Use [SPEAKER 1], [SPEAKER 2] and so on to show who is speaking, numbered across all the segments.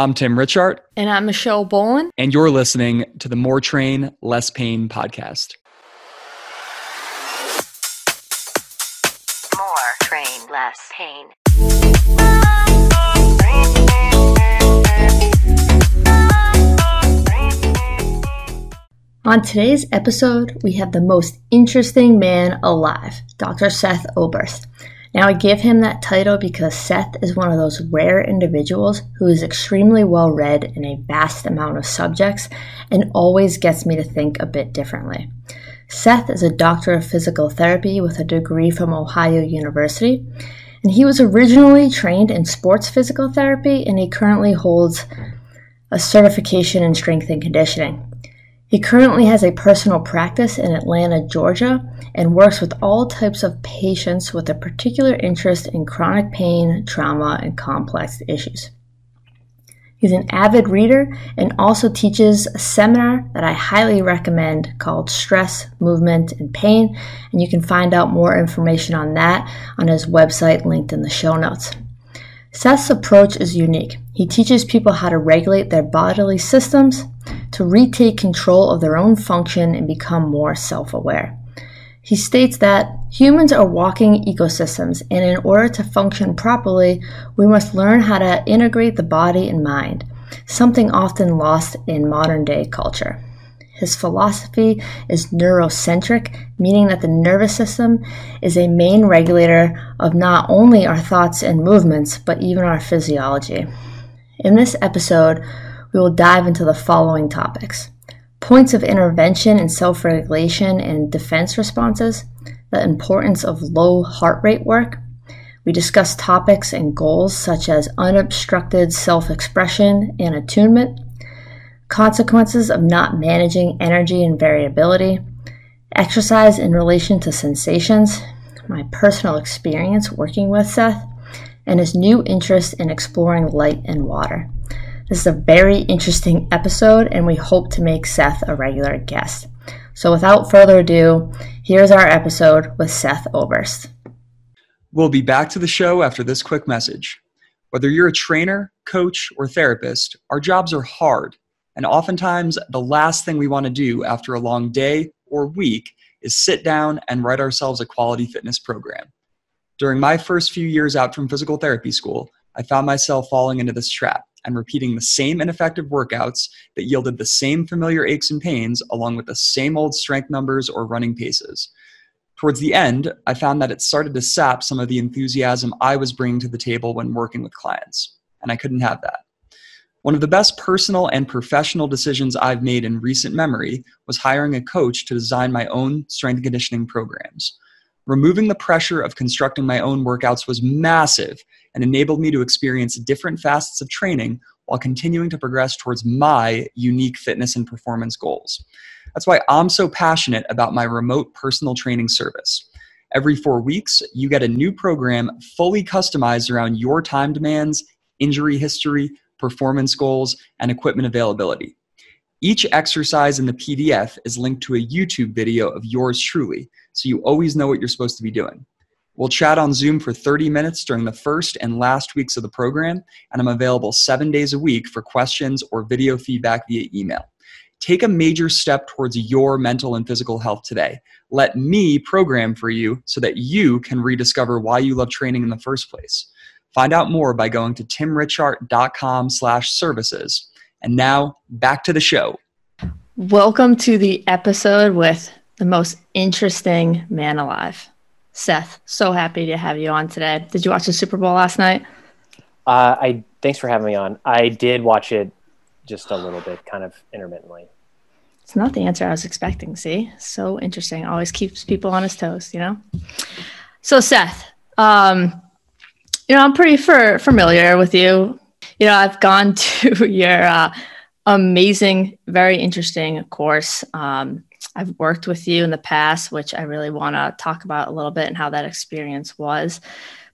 [SPEAKER 1] I'm Tim Richart.
[SPEAKER 2] And I'm Michelle Boland.
[SPEAKER 1] And you're listening to the More Train, Less Pain podcast.
[SPEAKER 3] More train, less pain.
[SPEAKER 2] On today's episode, we have the most interesting man alive, Dr. Seth Oberst. Now, I give him that title because Seth is one of those rare individuals who is extremely well read in a vast amount of subjects and always gets me to think a bit differently. Seth is a doctor of physical therapy with a degree from Ohio University, and he was originally trained in sports physical therapy and he currently holds a certification in strength and conditioning. He currently has a personal practice in Atlanta, Georgia, and works with all types of patients with a particular interest in chronic pain, trauma, and complex issues. He's an avid reader and also teaches a seminar that I highly recommend called Stress, Movement, and Pain, and you can find out more information on that on his website linked in the show notes. Seth's approach is unique. He teaches people how to regulate their bodily systems, to retake control of their own function, and become more self aware. He states that humans are walking ecosystems, and in order to function properly, we must learn how to integrate the body and mind, something often lost in modern day culture. His philosophy is neurocentric, meaning that the nervous system is a main regulator of not only our thoughts and movements, but even our physiology. In this episode, we will dive into the following topics points of intervention in self regulation and defense responses, the importance of low heart rate work. We discuss topics and goals such as unobstructed self expression and attunement consequences of not managing energy and variability, exercise in relation to sensations, my personal experience working with Seth, and his new interest in exploring light and water. This is a very interesting episode, and we hope to make Seth a regular guest. So, without further ado, here's our episode with Seth Oberst.
[SPEAKER 1] We'll be back to the show after this quick message. Whether you're a trainer, coach, or therapist, our jobs are hard and oftentimes, the last thing we want to do after a long day or week is sit down and write ourselves a quality fitness program. During my first few years out from physical therapy school, I found myself falling into this trap and repeating the same ineffective workouts that yielded the same familiar aches and pains along with the same old strength numbers or running paces. Towards the end, I found that it started to sap some of the enthusiasm I was bringing to the table when working with clients, and I couldn't have that. One of the best personal and professional decisions I've made in recent memory was hiring a coach to design my own strength and conditioning programs. Removing the pressure of constructing my own workouts was massive and enabled me to experience different facets of training while continuing to progress towards my unique fitness and performance goals. That's why I'm so passionate about my remote personal training service. Every four weeks, you get a new program fully customized around your time demands, injury history, performance goals, and equipment availability. Each exercise in the PDF is linked to a YouTube video of yours truly, so you always know what you're supposed to be doing. We'll chat on Zoom for 30 minutes during the first and last weeks of the program, and I'm available seven days a week for questions or video feedback via email. Take a major step towards your mental and physical health today. Let me program for you so that you can rediscover why you love training in the first place. Find out more by going to timrichart.com slash services. And now back to the show.
[SPEAKER 2] Welcome to the episode with the most interesting man alive. Seth, so happy to have you on today. Did you watch the Super Bowl last night?
[SPEAKER 4] Uh, I thanks for having me on. I did watch it just a little bit, kind of intermittently.
[SPEAKER 2] It's not the answer I was expecting. See, so interesting. Always keeps people on his toes, you know. So Seth, um, you know, I'm pretty for, familiar with you. You know, I've gone to your uh, amazing, very interesting course. Um, I've worked with you in the past, which I really want to talk about a little bit and how that experience was.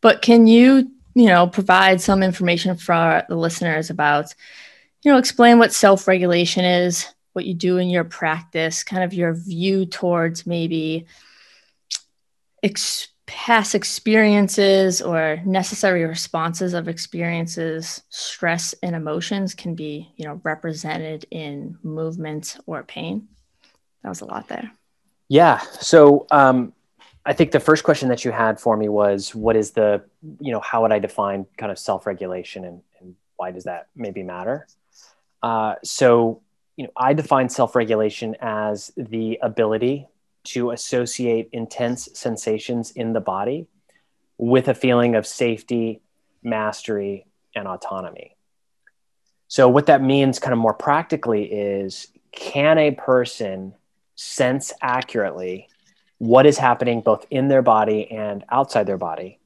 [SPEAKER 2] But can you, you know, provide some information for the listeners about, you know, explain what self regulation is, what you do in your practice, kind of your view towards maybe
[SPEAKER 3] past experiences or necessary responses of experiences, stress and emotions can be, you know, represented in movement or pain. That was a lot there.
[SPEAKER 4] Yeah. So um, I think the first question that you had for me was, what is the, you know, how would I define kind of self-regulation and, and why does that maybe matter? Uh, so, you know, I define self-regulation as the ability to associate intense sensations in the body with a feeling of safety, mastery, and autonomy. So, what that means, kind of more practically, is can a person sense accurately what is happening both in their body and outside their body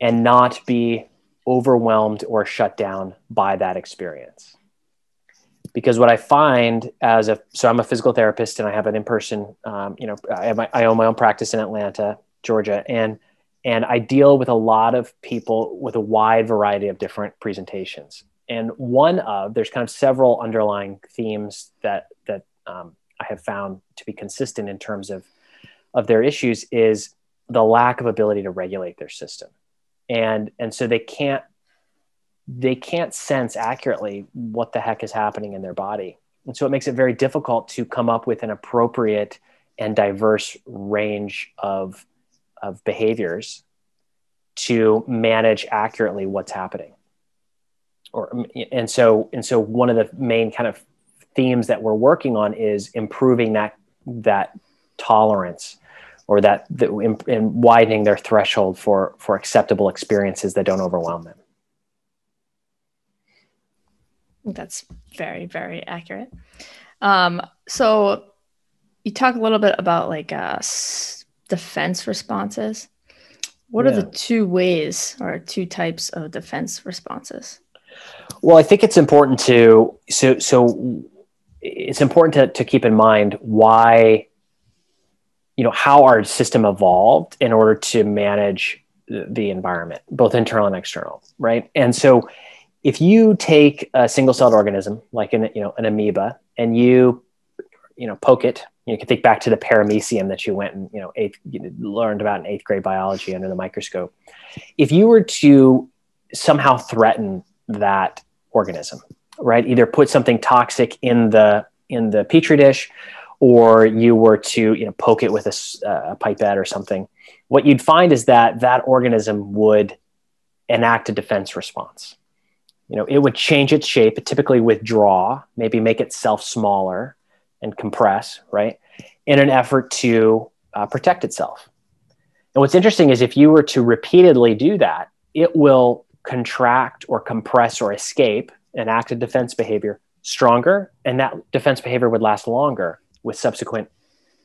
[SPEAKER 4] and not be overwhelmed or shut down by that experience? Because what I find as a so I'm a physical therapist and I have an in person um, you know I, my, I own my own practice in Atlanta Georgia and and I deal with a lot of people with a wide variety of different presentations. And one of there's kind of several underlying themes that that um, I have found to be consistent in terms of of their issues is the lack of ability to regulate their system. And and so they can't they can't sense accurately what the heck is happening in their body. And so it makes it very difficult to come up with an appropriate and diverse range of, of behaviors to manage accurately what's happening. Or, and so and so one of the main kind of themes that we're working on is improving that that tolerance or that, that in widening their threshold for for acceptable experiences that don't overwhelm them
[SPEAKER 3] that's very, very accurate. Um, so you talk a little bit about like uh, defense responses. What yeah. are the two ways or two types of defense responses?
[SPEAKER 4] Well, I think it's important to so so it's important to, to keep in mind why you know how our system evolved in order to manage the, the environment, both internal and external, right? And so if you take a single celled organism like an you know an amoeba and you you know poke it you can think back to the paramecium that you went and you know eighth you learned about in eighth grade biology under the microscope. If you were to somehow threaten that organism right either put something toxic in the in the petri dish or you were to you know poke it with a, a pipette or something what you'd find is that that organism would enact a defense response you know, it would change its shape, typically withdraw, maybe make itself smaller and compress, right, in an effort to uh, protect itself. And what's interesting is if you were to repeatedly do that, it will contract or compress or escape an active defense behavior stronger, and that defense behavior would last longer with subsequent,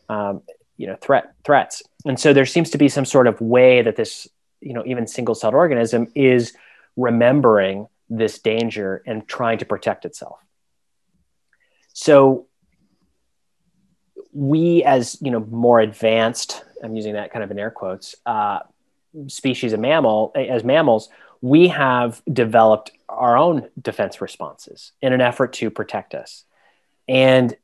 [SPEAKER 4] um, you know, threat threats. And so there seems to be some sort of way that this, you know, even single-celled organism is remembering this danger and trying to protect itself. So we as you know more advanced i'm using that kind of in air quotes uh, species of mammal as mammals we have developed our own defense responses in an effort to protect us. And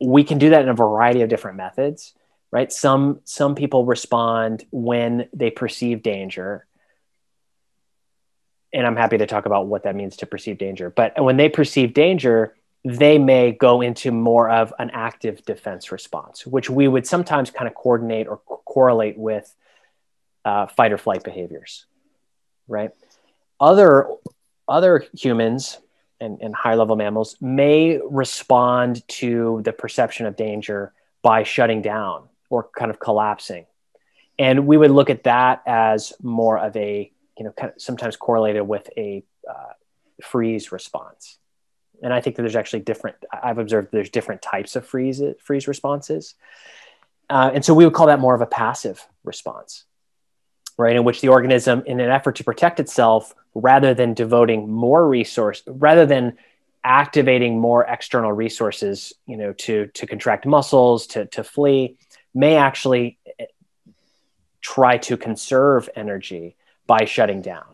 [SPEAKER 4] we can do that in a variety of different methods right? Some some people respond when they perceive danger and I'm happy to talk about what that means to perceive danger. But when they perceive danger, they may go into more of an active defense response, which we would sometimes kind of coordinate or co- correlate with uh, fight or flight behaviors, right? Other other humans and, and high level mammals may respond to the perception of danger by shutting down or kind of collapsing, and we would look at that as more of a you know, kind of sometimes correlated with a uh, freeze response. And I think that there's actually different. I've observed there's different types of freeze freeze responses, uh, and so we would call that more of a passive response, right? In which the organism, in an effort to protect itself, rather than devoting more resource, rather than activating more external resources, you know, to to contract muscles, to to flee, may actually eh, try to conserve energy by shutting down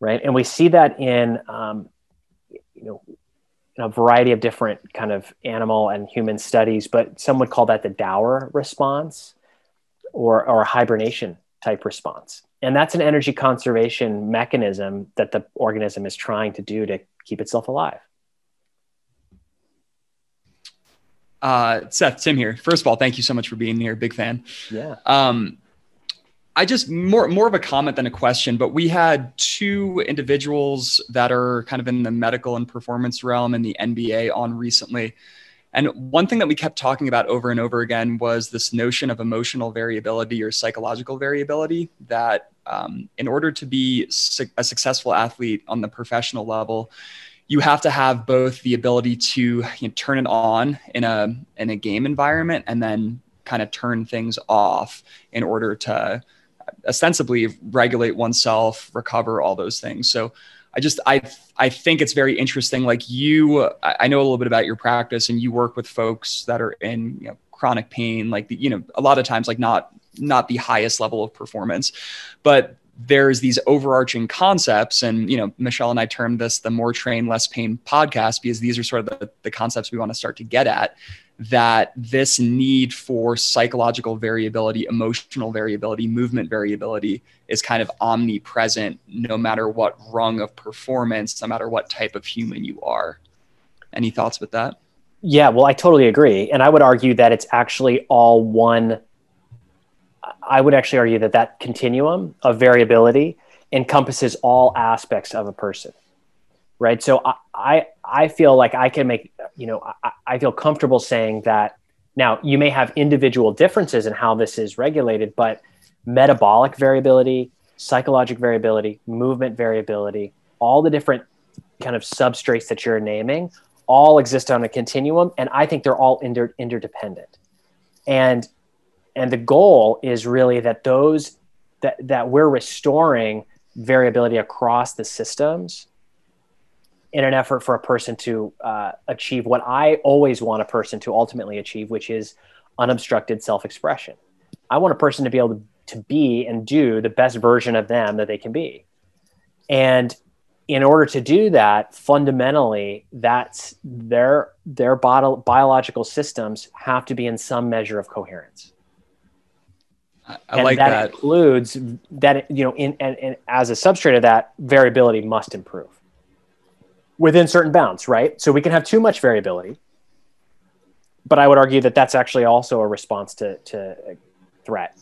[SPEAKER 4] right and we see that in um, you know in a variety of different kind of animal and human studies but some would call that the Dauer response or, or hibernation type response. And that's an energy conservation mechanism that the organism is trying to do to keep itself alive.
[SPEAKER 1] Uh, Seth, Tim here. First of all, thank you so much for being here. Big fan.
[SPEAKER 4] Yeah.
[SPEAKER 1] Um, I just more more of a comment than a question, but we had two individuals that are kind of in the medical and performance realm in the NBA on recently. And one thing that we kept talking about over and over again was this notion of emotional variability or psychological variability. That um, in order to be su- a successful athlete on the professional level, you have to have both the ability to you know, turn it on in a in a game environment and then kind of turn things off in order to ostensibly regulate oneself, recover, all those things. So I just I I think it's very interesting. Like you, I know a little bit about your practice, and you work with folks that are in you know, chronic pain. Like the, you know, a lot of times, like not not the highest level of performance, but there's these overarching concepts and you know michelle and i termed this the more train less pain podcast because these are sort of the, the concepts we want to start to get at that this need for psychological variability, emotional variability, movement variability is kind of omnipresent no matter what rung of performance, no matter what type of human you are. Any thoughts with that?
[SPEAKER 4] Yeah, well, I totally agree. And I would argue that it's actually all one. I would actually argue that that continuum of variability encompasses all aspects of a person right? So I, I i feel like i can make you know I, I feel comfortable saying that now you may have individual differences in how this is regulated but metabolic variability psychologic variability movement variability all the different kind of substrates that you're naming all exist on a continuum and i think they're all inter- interdependent. And and the goal is really that those that that we're restoring variability across the systems in an effort for a person to uh, achieve what I always want a person to ultimately achieve, which is unobstructed self expression. I want a person to be able to, to be and do the best version of them that they can be. And in order to do that, fundamentally, that's their their bio- biological systems have to be in some measure of coherence.
[SPEAKER 1] I, I like
[SPEAKER 4] that,
[SPEAKER 1] that.
[SPEAKER 4] includes that you know, in and, and as a substrate of that, variability must improve within certain bounds, right? So we can have too much variability, but I would argue that that's actually also a response to, to a threat.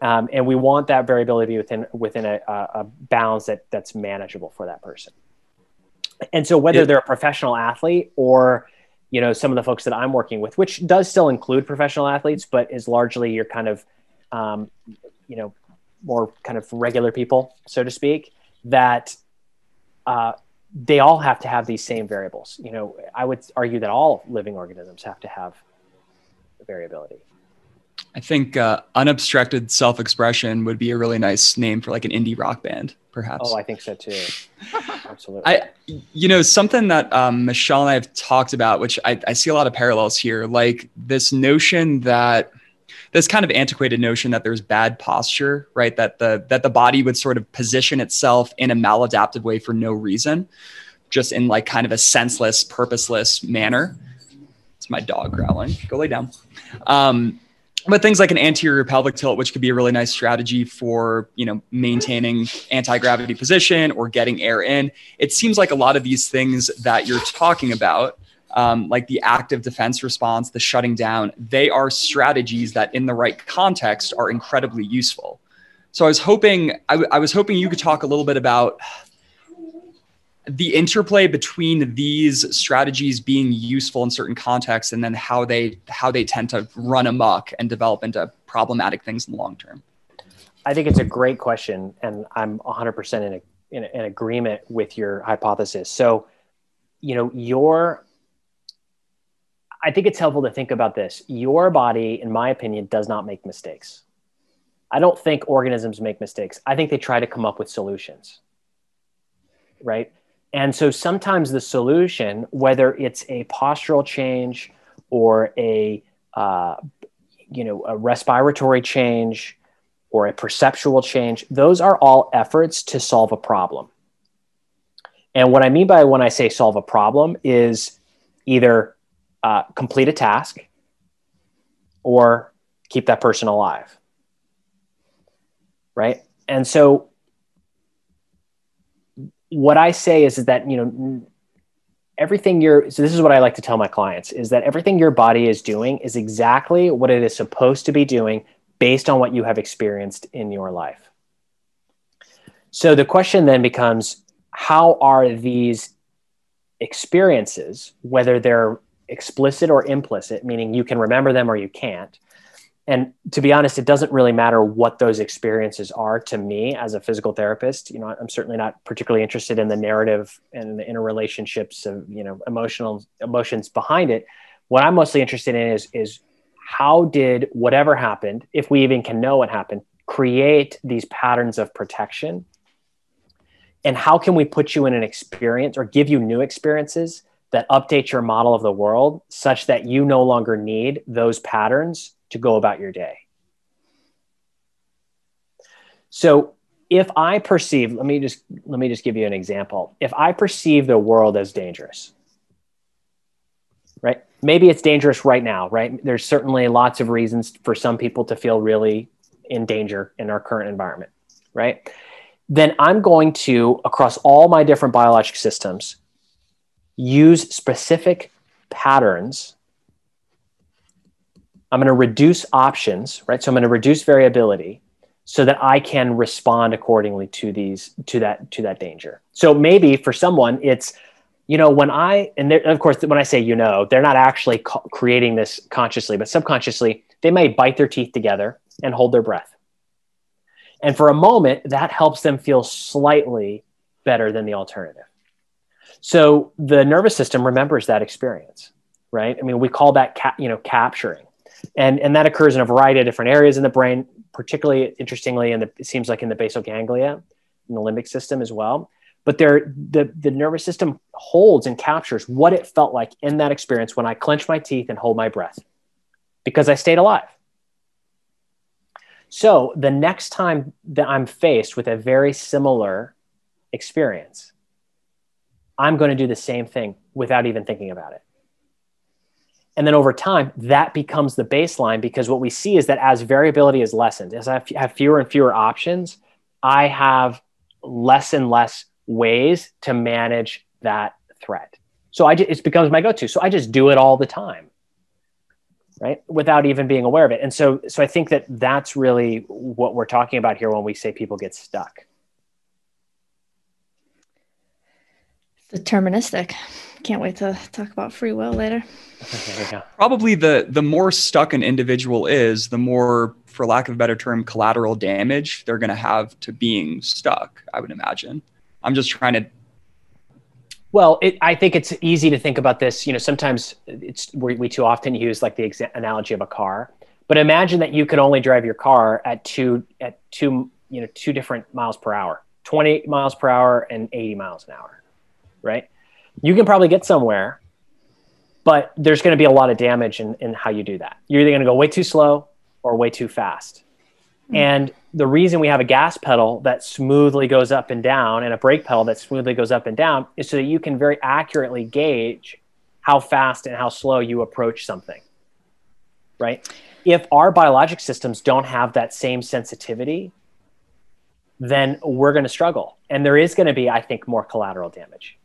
[SPEAKER 4] Um, and we want that variability within within a, a bounds that that's manageable for that person. And so whether they're a professional athlete or you know some of the folks that I'm working with, which does still include professional athletes, but is largely your kind of um, you know more kind of regular people, so to speak, that uh, they all have to have these same variables. You know, I would argue that all living organisms have to have variability.
[SPEAKER 1] I think uh, unobstructed self-expression would be a really nice name for like an indie rock band, perhaps.
[SPEAKER 4] Oh, I think so too. Absolutely.
[SPEAKER 1] I, you know, something that um, Michelle and I have talked about, which I, I see a lot of parallels here, like this notion that this kind of antiquated notion that there's bad posture, right? That the that the body would sort of position itself in a maladaptive way for no reason, just in like kind of a senseless, purposeless manner. It's my dog growling. Go lay down. Um, but things like an anterior pelvic tilt, which could be a really nice strategy for you know maintaining anti-gravity position or getting air in. It seems like a lot of these things that you're talking about um, like the active defense response, the shutting down, they are strategies that, in the right context, are incredibly useful. So I was hoping I, w- I was hoping you could talk a little bit about the interplay between these strategies being useful in certain contexts and then how they how they tend to run amok and develop into problematic things in the long term.
[SPEAKER 4] I think it's a great question, and I'm 100% in, in, in agreement with your hypothesis. So, you know, your I think it's helpful to think about this. Your body, in my opinion, does not make mistakes. I don't think organisms make mistakes. I think they try to come up with solutions. Right. And so sometimes the solution, whether it's a postural change or a, uh, you know, a respiratory change or a perceptual change, those are all efforts to solve a problem. And what I mean by when I say solve a problem is either uh, complete a task or keep that person alive right? And so what I say is, is that, you know, everything you're, so this is what I like to tell my clients is that everything your body is doing is exactly what it is supposed to be doing based on what you have experienced in your life. So the question then becomes how are these experiences, whether they're explicit or implicit, meaning you can remember them or you can't, and to be honest it doesn't really matter what those experiences are to me as a physical therapist. You know i'm certainly not particularly interested in the narrative and the interrelationships of you know emotional emotions behind it. What i'm mostly interested in is is how did whatever happened if we even can know what happened create these patterns of protection? And how can we put you in an experience or give you new experiences that update your model of the world such that you no longer need those patterns to go about your day. So if I perceive, let me just let me just give you an example. If I perceive the world as dangerous, right? Maybe it's dangerous right now, right? There's certainly lots of reasons for some people to feel really in danger in our current environment, right? Then I'm going to, across all my different biologic systems, use specific patterns I'm going to reduce options, right? So I'm going to reduce variability so that I can respond accordingly to these to that to that danger. So maybe for someone it's you know when I and of course when I say you know they're not actually co- creating this consciously but subconsciously they may bite their teeth together and hold their breath. And for a moment that helps them feel slightly better than the alternative. So the nervous system remembers that experience, right? I mean we call that ca- you know capturing. And and that occurs in a variety of different areas in the brain particularly interestingly in the it seems like in the basal ganglia in the limbic system as well. But there the the nervous system holds and captures what it felt like in that experience when i clench my teeth and hold my breath because i stayed alive. So the next time that i'm faced with a very similar experience i'm going to do the same thing without even thinking about it and then over time, that becomes the baseline because what we see is that as variability is lessened, as I have fewer and fewer options, I have less and less ways to manage that threat. So I just, it becomes my go-to. So I just do it all the time, right? Without even being aware of it. And so, so I think that that's really what we're talking about here when we say people get stuck.
[SPEAKER 3] Deterministic. Can't wait to talk about free will later.
[SPEAKER 1] Probably the the more stuck an individual is, the more, for lack of a better term, collateral damage they're going to have to being stuck. I would imagine. I'm just trying to.
[SPEAKER 4] Well, it, I think it's easy to think about this. You know, sometimes it's we, we too often use like the exa- analogy of a car. But imagine that you could only drive your car at two at two you know two different miles per hour, 20 miles per hour and 80 miles an hour, right? You can probably get somewhere but there's going to be a lot of damage in, in how you do that. You're either going to go way too slow or way too fast. Mm-hmm. And the reason we have a gas pedal that smoothly goes up and down and a brake pedal that smoothly goes up and down is so that you can very accurately gauge how fast and how slow you approach something. Right? If our biologic systems don't have that same sensitivity, then we're going to struggle. And there is going to be, I think, more collateral damage.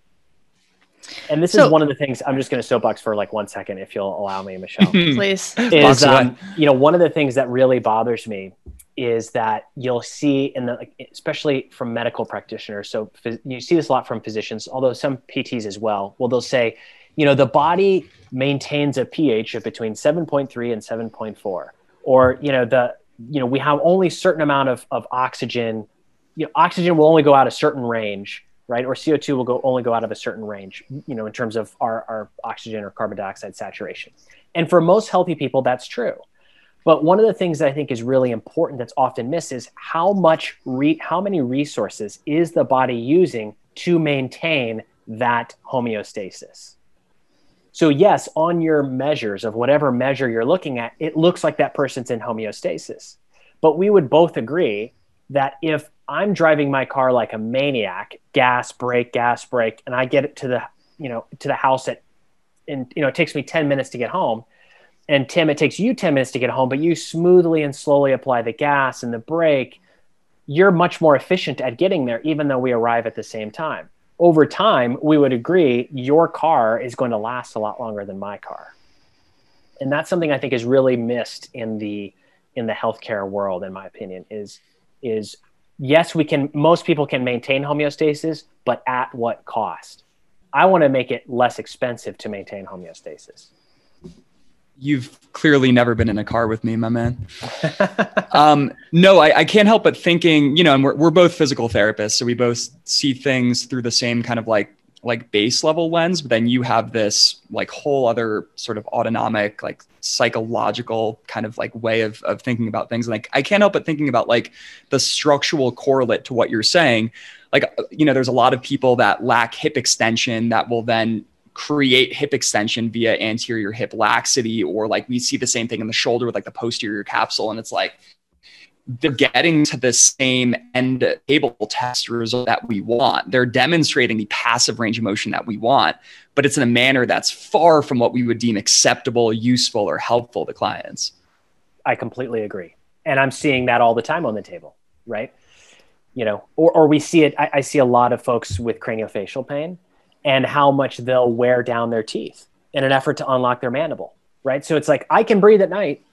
[SPEAKER 4] And this so, is one of the things I'm just going to soapbox for like one second, if you'll allow me, Michelle.
[SPEAKER 3] Please.
[SPEAKER 4] Is um, you know one of the things that really bothers me is that you'll see in the especially from medical practitioners. So you see this a lot from physicians, although some PTs as well. Well, they'll say, you know, the body maintains a pH of between 7.3 and 7.4, or you know the you know we have only certain amount of of oxygen. You know, oxygen will only go out a certain range right? Or CO2 will go only go out of a certain range, you know, in terms of our, our oxygen or carbon dioxide saturation. And for most healthy people, that's true. But one of the things that I think is really important that's often missed is how much re- how many resources is the body using to maintain that homeostasis. So yes, on your measures of whatever measure you're looking at, it looks like that person's in homeostasis. But we would both agree that if I'm driving my car like a maniac, gas, brake, gas, brake, and I get it to the, you know, to the house at, and you know, it takes me 10 minutes to get home. And Tim, it takes you 10 minutes to get home, but you smoothly and slowly apply the gas and the brake. you're much more efficient at getting there, even though we arrive at the same time. Over time, we would agree your car is going to last a lot longer than my car. And that's something I think is really missed in the in the healthcare world, in my opinion, is is yes, we can most people can maintain homeostasis, but at what cost? I want to make it less expensive to maintain homeostasis
[SPEAKER 1] you've clearly never been in a car with me, my man. um, no, I, I, can't help but thinking, you know, and we're, we're both physical therapists, so we both see things through the same kind of like like base level lens, but then you have this like whole other sort of autonomic, like psychological kind of like way of, of thinking about things. And like I can't help but thinking about like the structural correlate to what you're saying. Like, you know, there's a lot of people that lack hip extension that will then create hip extension via anterior hip laxity, or like we see the same thing in the shoulder with like the posterior capsule. And it's like they're getting to the same end table test result that we want. They're demonstrating the passive range of motion that we want, but it's in a manner that's far from what we would deem acceptable, useful, or helpful to clients.
[SPEAKER 4] I completely agree. And I'm seeing that all the time on the table, right? You know, or, or we see it, I, I see a lot of folks with craniofacial pain and how much they'll wear down their teeth in an effort to unlock their mandible, right? So it's like I can breathe at night,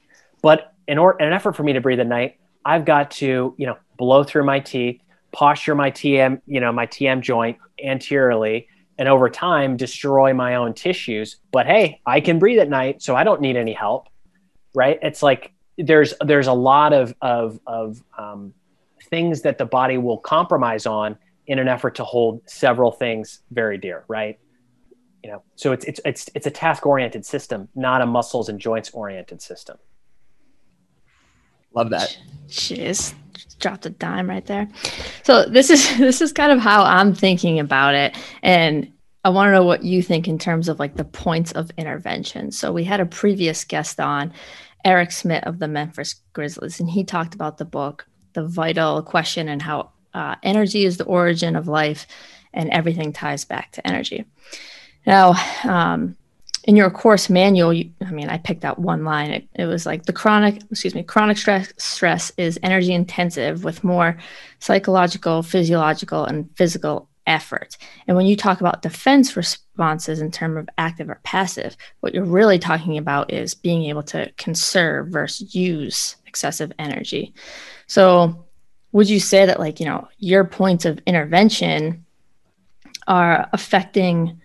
[SPEAKER 4] but in, or, in an effort for me to breathe at night, I've got to, you know, blow through my teeth, posture my TM, you know, my TM joint anteriorly, and over time destroy my own tissues. But hey, I can breathe at night, so I don't need any help, right? It's like there's there's a lot of of of um, things that the body will compromise on in an effort to hold several things very dear, right? You know, so it's it's it's it's a task oriented system, not a muscles and joints oriented system.
[SPEAKER 1] Love that.
[SPEAKER 3] Jeez, dropped a dime right there. So this is this is kind of how I'm thinking about it, and I want to know what you think in terms of like the points of intervention. So we had a previous guest on, Eric Schmidt of the Memphis Grizzlies, and he talked about the book, The Vital Question, and how uh, energy is the origin of life, and everything ties back to energy. Now, um, in your course manual, you, I mean, I picked out one line. It, it was like the chronic, excuse me, chronic stress, stress is energy intensive with more psychological, physiological, and physical effort. And when you talk about defense responses in terms of active or passive, what you're really talking about is being able to conserve versus use excessive energy. So would you say that like you know your points of intervention are affecting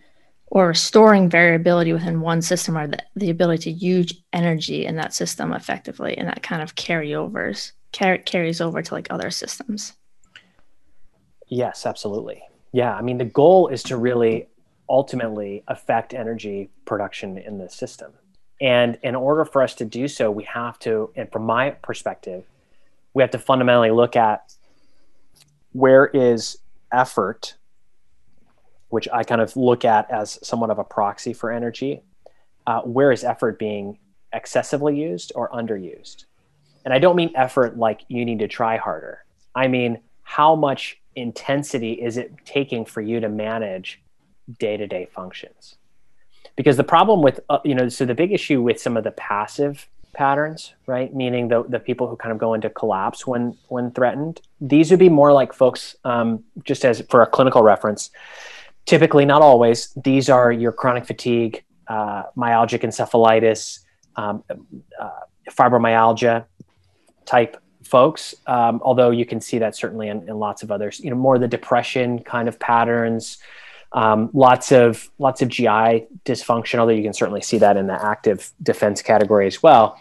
[SPEAKER 3] or restoring variability within one system or the, the ability to use energy in that system effectively and that kind of carryovers car- carries over to like other systems.
[SPEAKER 4] Yes absolutely. Yeah i mean the goal is to really ultimately affect energy production in the system. And in order for us to do so we have to and from my perspective we have to fundamentally look at where is effort, which I kind of look at as somewhat of a proxy for energy. Uh, where is effort being excessively used or underused? And I don't mean effort like you need to try harder. I mean, how much intensity is it taking for you to manage day to day functions? Because the problem with, uh, you know, so the big issue with some of the passive patterns, right? Meaning the, the people who kind of go into collapse when when threatened. These would be more like folks, um, just as for a clinical reference. Typically, not always. These are your chronic fatigue, uh, myalgic encephalitis, um, uh, fibromyalgia type folks. Um, although you can see that certainly in, in lots of others. You know, more the depression kind of patterns. Um, lots of lots of GI dysfunction, although you can certainly see that in the active defense category as well.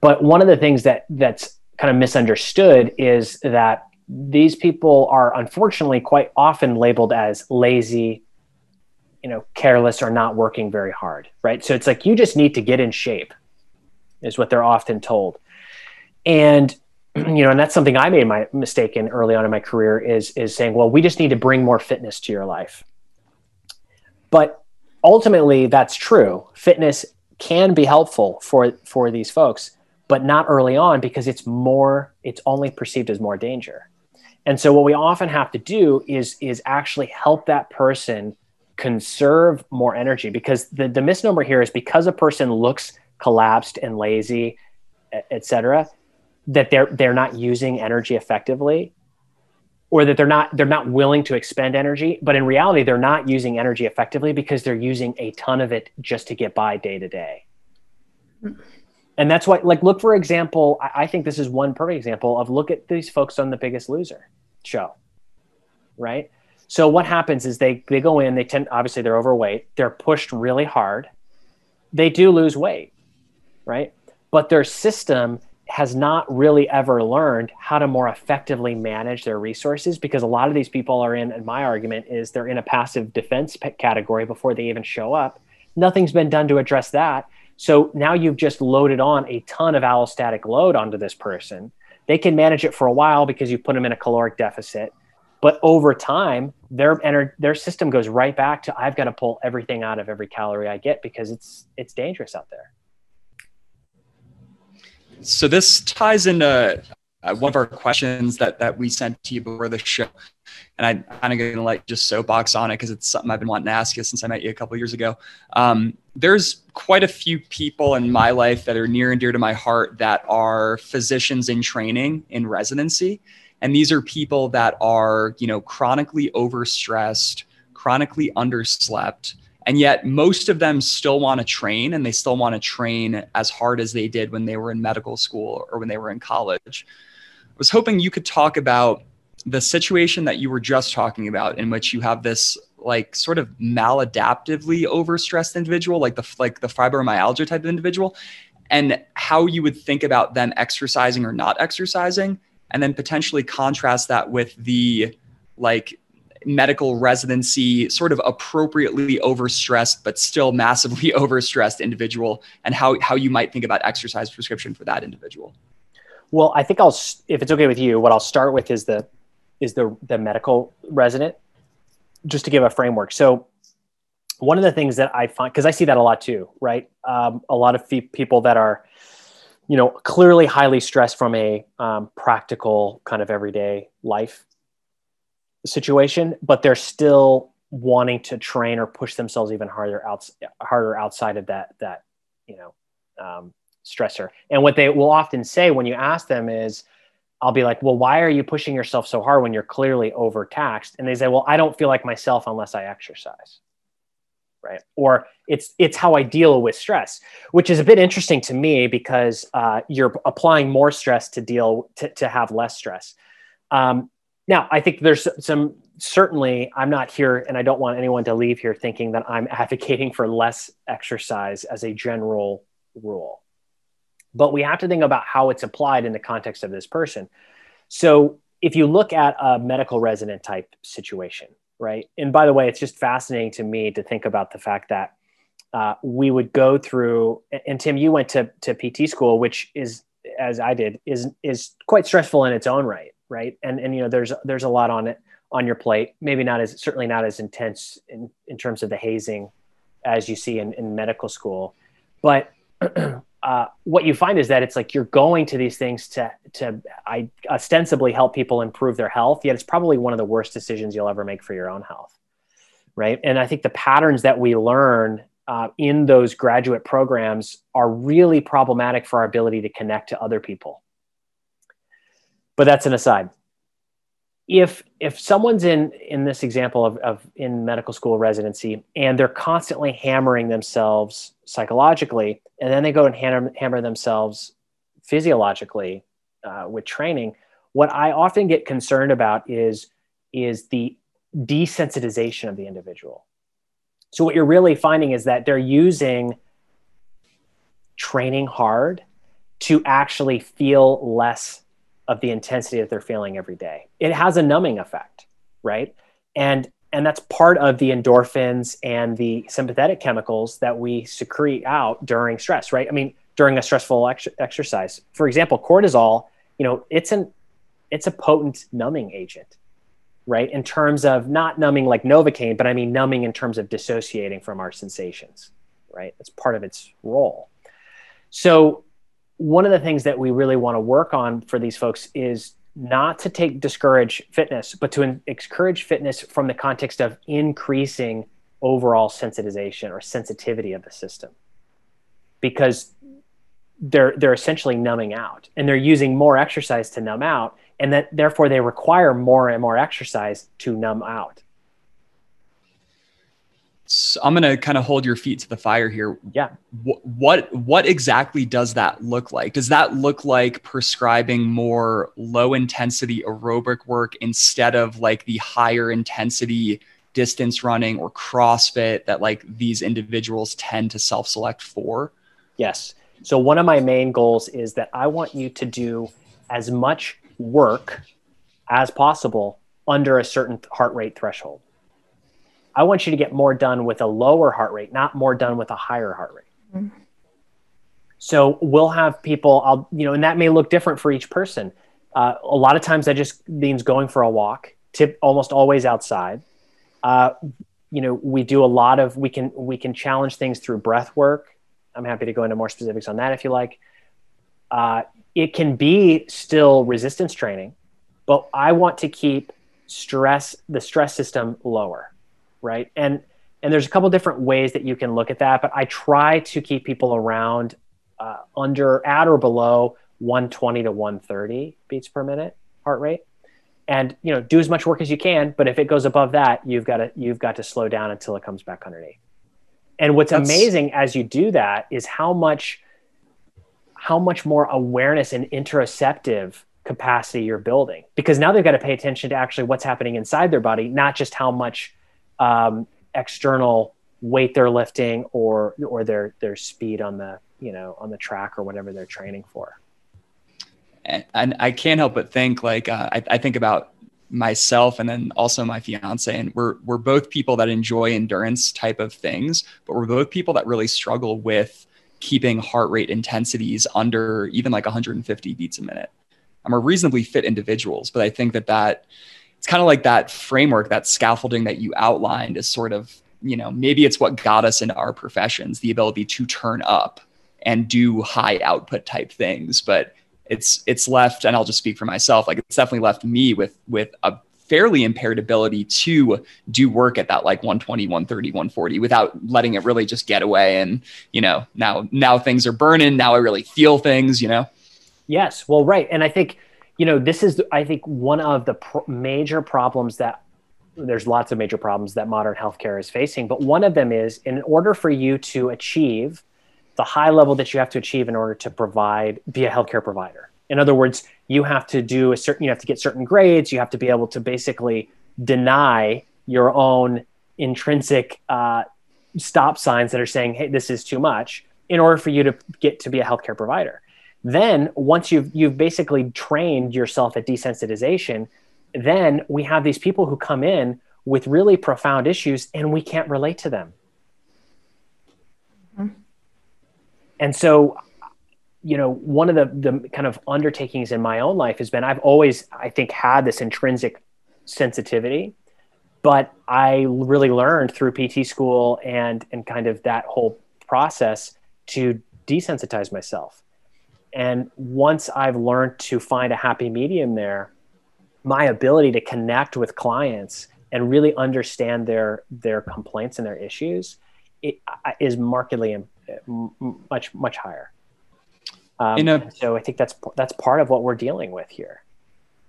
[SPEAKER 4] But one of the things that that's kind of misunderstood is that these people are unfortunately quite often labeled as lazy, you know, careless or not working very hard, right? So it's like you just need to get in shape, is what they're often told. And you know, and that's something I made my mistake in early on in my career is is saying, well, we just need to bring more fitness to your life. But ultimately, that's true. Fitness can be helpful for for these folks, but not early on because it's more. It's only perceived as more danger. And so, what we often have to do is is actually help that person conserve more energy because the, the misnomer here is because a person looks collapsed and lazy, et cetera, that they're they're not using energy effectively. or that they're not they're not willing to expend energy but in reality they're not using energy effectively because they're using a ton of it just to get by day to day and that's why like look for example I, I think this is one perfect example of look at these folks on the biggest loser show right? So what happens is they they go in they tend obviously they're overweight they're pushed really hard they do lose weight right? But their system has not really ever learned how to more effectively manage their resources because a lot of these people are in and my argument is they're in a passive defense category before they even show up. Nothing's been done to address that. So now you've just loaded on a ton of allostatic load onto this person they can manage it for a while because you put them in a caloric deficit. But over time their ener- their system goes right back to i've got to pull everything out of every calorie i get because it's it's dangerous out there.
[SPEAKER 1] So this ties into uh, one of our questions that that we sent to you before the show, and I'm kind of going to like just soapbox on it because it's something I've been wanting to ask you since I met you a couple years ago. Um, there's quite a few people in my life that are near and dear to my heart that are physicians in training in residency, and these are people that are you know chronically overstressed, chronically underslept and yet, most of them still want to train and they still want to train as hard as they did when they were in medical school or when they were in college. I was hoping you could talk about the situation that you were just talking about, in which you have this like sort of maladaptively overstressed individual, like the like the fibromyalgia type of individual, and how you would think about them exercising or not exercising, and then potentially contrast that with the like medical residency sort of appropriately overstressed but still massively overstressed individual and how, how you might think about exercise prescription for that individual.
[SPEAKER 4] Well i think i'll if it's okay with you what i'll start with is the is the the medical resident just to give a framework so one of the things that i find because i see that a lot too right um, a lot of people that are you know clearly highly stressed from a um, practical kind of everyday life situation, but they're still wanting to train or push themselves even harder out, harder outside of that that you know um, stressor. And what they will often say when you ask them is, I'll be like, well, why are you pushing yourself so hard when you're clearly overtaxed? And they say, well, I don't feel like myself unless I exercise. Right. Or it's it's how I deal with stress, which is a bit interesting to me because uh, you're applying more stress to deal to, to have less stress. Um, now, I think there's some certainly, I'm not here and I don't want anyone to leave here thinking that I'm advocating for less exercise as a general rule. But we have to think about how it's applied in the context of this person. So, if you look at a medical resident type situation, right? And by the way, it's just fascinating to me to think about the fact that uh, we would go through, and Tim, you went to, to PT school, which is, as I did, is, is quite stressful in its own right right? And and you know, there's there's a lot on it on your plate. Maybe not as certainly not as intense in in terms of the hazing as you see in, in medical school, but uh, what you find is that it's like you're going to these things to to I, ostensibly help people improve their health, yet it's probably one of the worst decisions you'll ever make for your own health, right? And I think the patterns that we learn uh, in those graduate programs are really problematic for our ability to connect to other people but that's an aside if if someone's in in this example of, of in medical school residency and they're constantly hammering themselves psychologically and then they go and hammer, hammer themselves physiologically uh, with training what i often get concerned about is is the desensitization of the individual. So what you're really finding is that they're using training hard to actually feel less of the intensity that they're feeling every day. It has a numbing effect, right? And and that's part of the endorphins and the sympathetic chemicals that we secrete out during stress, right? I mean, during a stressful ex- exercise. For example, cortisol, you know, it's an it's a potent numbing agent, right? In terms of not numbing like Novocaine, but I mean numbing in terms of dissociating from our sensations, right? That's part of its role. So one of the things that we really want to work on for these folks is not to take discourage fitness, but to encourage fitness from the context of increasing overall sensitization or sensitivity of the system, because they're they're essentially numbing out, and they're using more exercise to numb out, and that therefore they require more and more exercise to numb out.
[SPEAKER 1] So I'm going to kind of hold your feet to the fire here.
[SPEAKER 4] Yeah.
[SPEAKER 1] What, what what exactly does that look like? Does that look like prescribing more low intensity aerobic work instead of like the higher intensity distance running or CrossFit that like these individuals tend to self-select for?
[SPEAKER 4] Yes. So one of my main goals is that I want you to do as much work as possible under a certain heart rate threshold. I want you to get more done with a lower heart rate, not more done with a higher heart rate. Mm-hmm. So we'll have people, I'll, you know, and that may look different for each person. Uh, a lot of times that just means going for a walk, tip almost always outside. Uh, you know, we do a lot of, we can, we can challenge things through breath work. I'm happy to go into more specifics on that if you like. Uh, it can be still resistance training, but I want to keep stress, the stress system lower right? And and there's a couple different ways that you can look at that, but I try to keep people around uh, under at or below 120 to 130 beats per minute heart rate and you know do as much work as you can but if it goes above that you've got to you've got to slow down until it comes back underneath and what's That's... amazing as you do that is how much how much more awareness and interoceptive capacity you're building because now they've got to pay attention to actually what's happening inside their body not just how much um, external weight they're lifting or or their their speed on the you know on the track or whatever they're training for.
[SPEAKER 1] And, and i can't help but think like uh, I, I think about myself and then also my fiance and we're we're both people that enjoy endurance type of things but we're both people that really struggle with keeping heart rate intensities under even like 150 beats a minute. I'm a reasonably fit individuals but i think that that it's kind of like that framework, that scaffolding that you outlined is sort of, you know, maybe it's what got us into our professions, the ability to turn up and do high output type things. But it's it's left, and I'll just speak for myself, like it's definitely left me with with a fairly impaired ability to do work at that like 120 130 140 without letting it really just get away and you know now now things are burning now i really feel things you know
[SPEAKER 4] yes well right and i think you know, this is, I think, one of the major problems that there's lots of major problems that modern healthcare is facing, but one of them is in order for you to achieve the high level that you have to achieve in order to provide, be a healthcare provider. In other words, you have to do a certain, you have to get certain grades, you have to be able to basically deny your own intrinsic uh, stop signs that are saying, hey, this is too much, in order for you to get to be a healthcare provider. Then once you've you've basically trained yourself at desensitization, then we have these people who come in with really profound issues and we can't relate to them. Mm-hmm. And so you know one of the the kind of undertakings in my own life has been I've always I think had this intrinsic sensitivity but I really learned through PT school and and kind of that whole process to desensitize myself and once I've learned to find a happy medium there, my ability to connect with clients and really understand their their complaints and their issues is markedly much much higher. Um, a, so I think that's that's part of what we're dealing with here.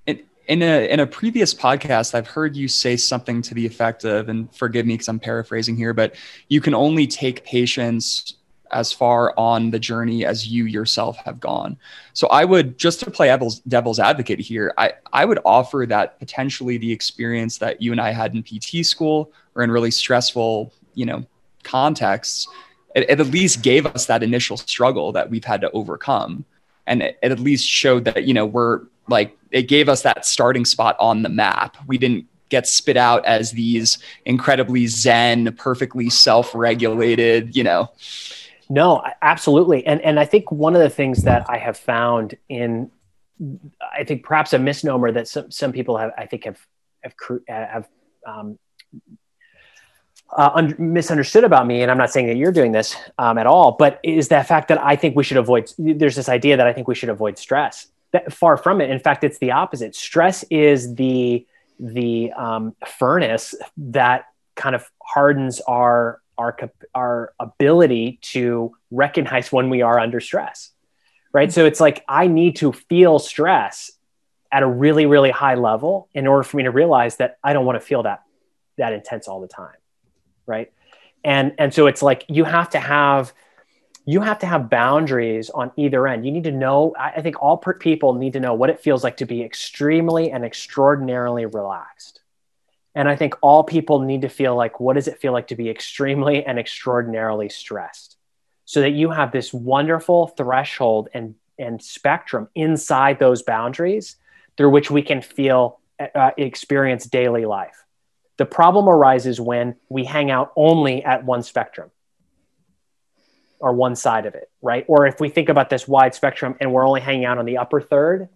[SPEAKER 1] In, in a in a previous podcast, I've heard you say something to the effect of, and forgive me because I'm paraphrasing here, but you can only take patients as far on the journey as you yourself have gone. So I would just to play devil's, devil's advocate here, I, I would offer that potentially the experience that you and I had in PT school or in really stressful, you know, contexts, it, it at least gave us that initial struggle that we've had to overcome. And it, it at least showed that, you know, we're like, it gave us that starting spot on the map. We didn't get spit out as these incredibly zen, perfectly self-regulated, you know,
[SPEAKER 4] no, absolutely. And and I think one of the things that I have found in I think perhaps a misnomer that some, some people have I think have have have um, uh, un- misunderstood about me, and I'm not saying that you're doing this um, at all, but is that fact that I think we should avoid. There's this idea that I think we should avoid stress. That, far from it. In fact, it's the opposite. Stress is the the um, furnace that kind of hardens our our our ability to recognize when we are under stress right so it's like i need to feel stress at a really really high level in order for me to realize that I don't want to feel that that intense all the time, right? And and so it's like you have to have you have to have boundaries on either end. You need to know. I think all people need to know what it feels like to be extremely and extraordinarily relaxed. And I think all people need to feel like what does it feel like to be extremely and extraordinarily stressed, so that you have this wonderful threshold and and spectrum inside those boundaries through which we can feel uh, experience daily life. The problem arises when we hang out only at one spectrum or one side of it, right? Or if we think about this wide spectrum and we're only hanging out on the upper third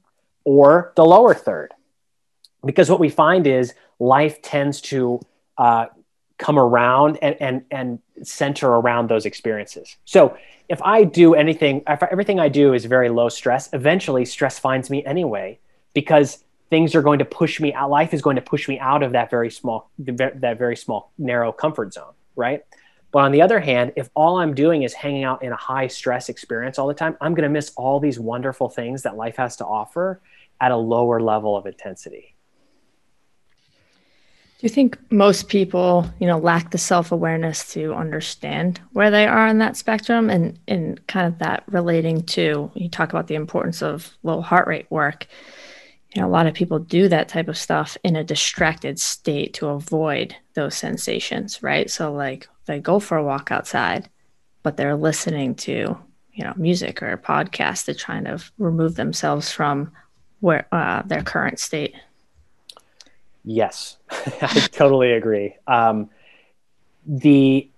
[SPEAKER 4] or the lower third. Because what we find is life tends to uh, come around and, and, and center around those experiences. So if I do anything, if everything I do is very low stress, eventually stress finds me anyway because things are going to push me out. Life is going to push me out of that very small, that very small, narrow comfort zone, right? But on the other hand, if all I'm doing is hanging out in a high stress experience all the time, I'm going to miss all these wonderful things that life has to offer at a lower level of intensity.
[SPEAKER 3] You think most people, you know, lack the self-awareness to understand where they are on that spectrum and and kind of that relating to you talk about the importance of low heart rate work. You know, a lot of people do that type of stuff in a distracted state to avoid those sensations, right? So like they go for a walk outside, but they're listening to, you know, music or a podcast to try to remove themselves from where uh, their current state.
[SPEAKER 4] Yes, I totally agree. Um, the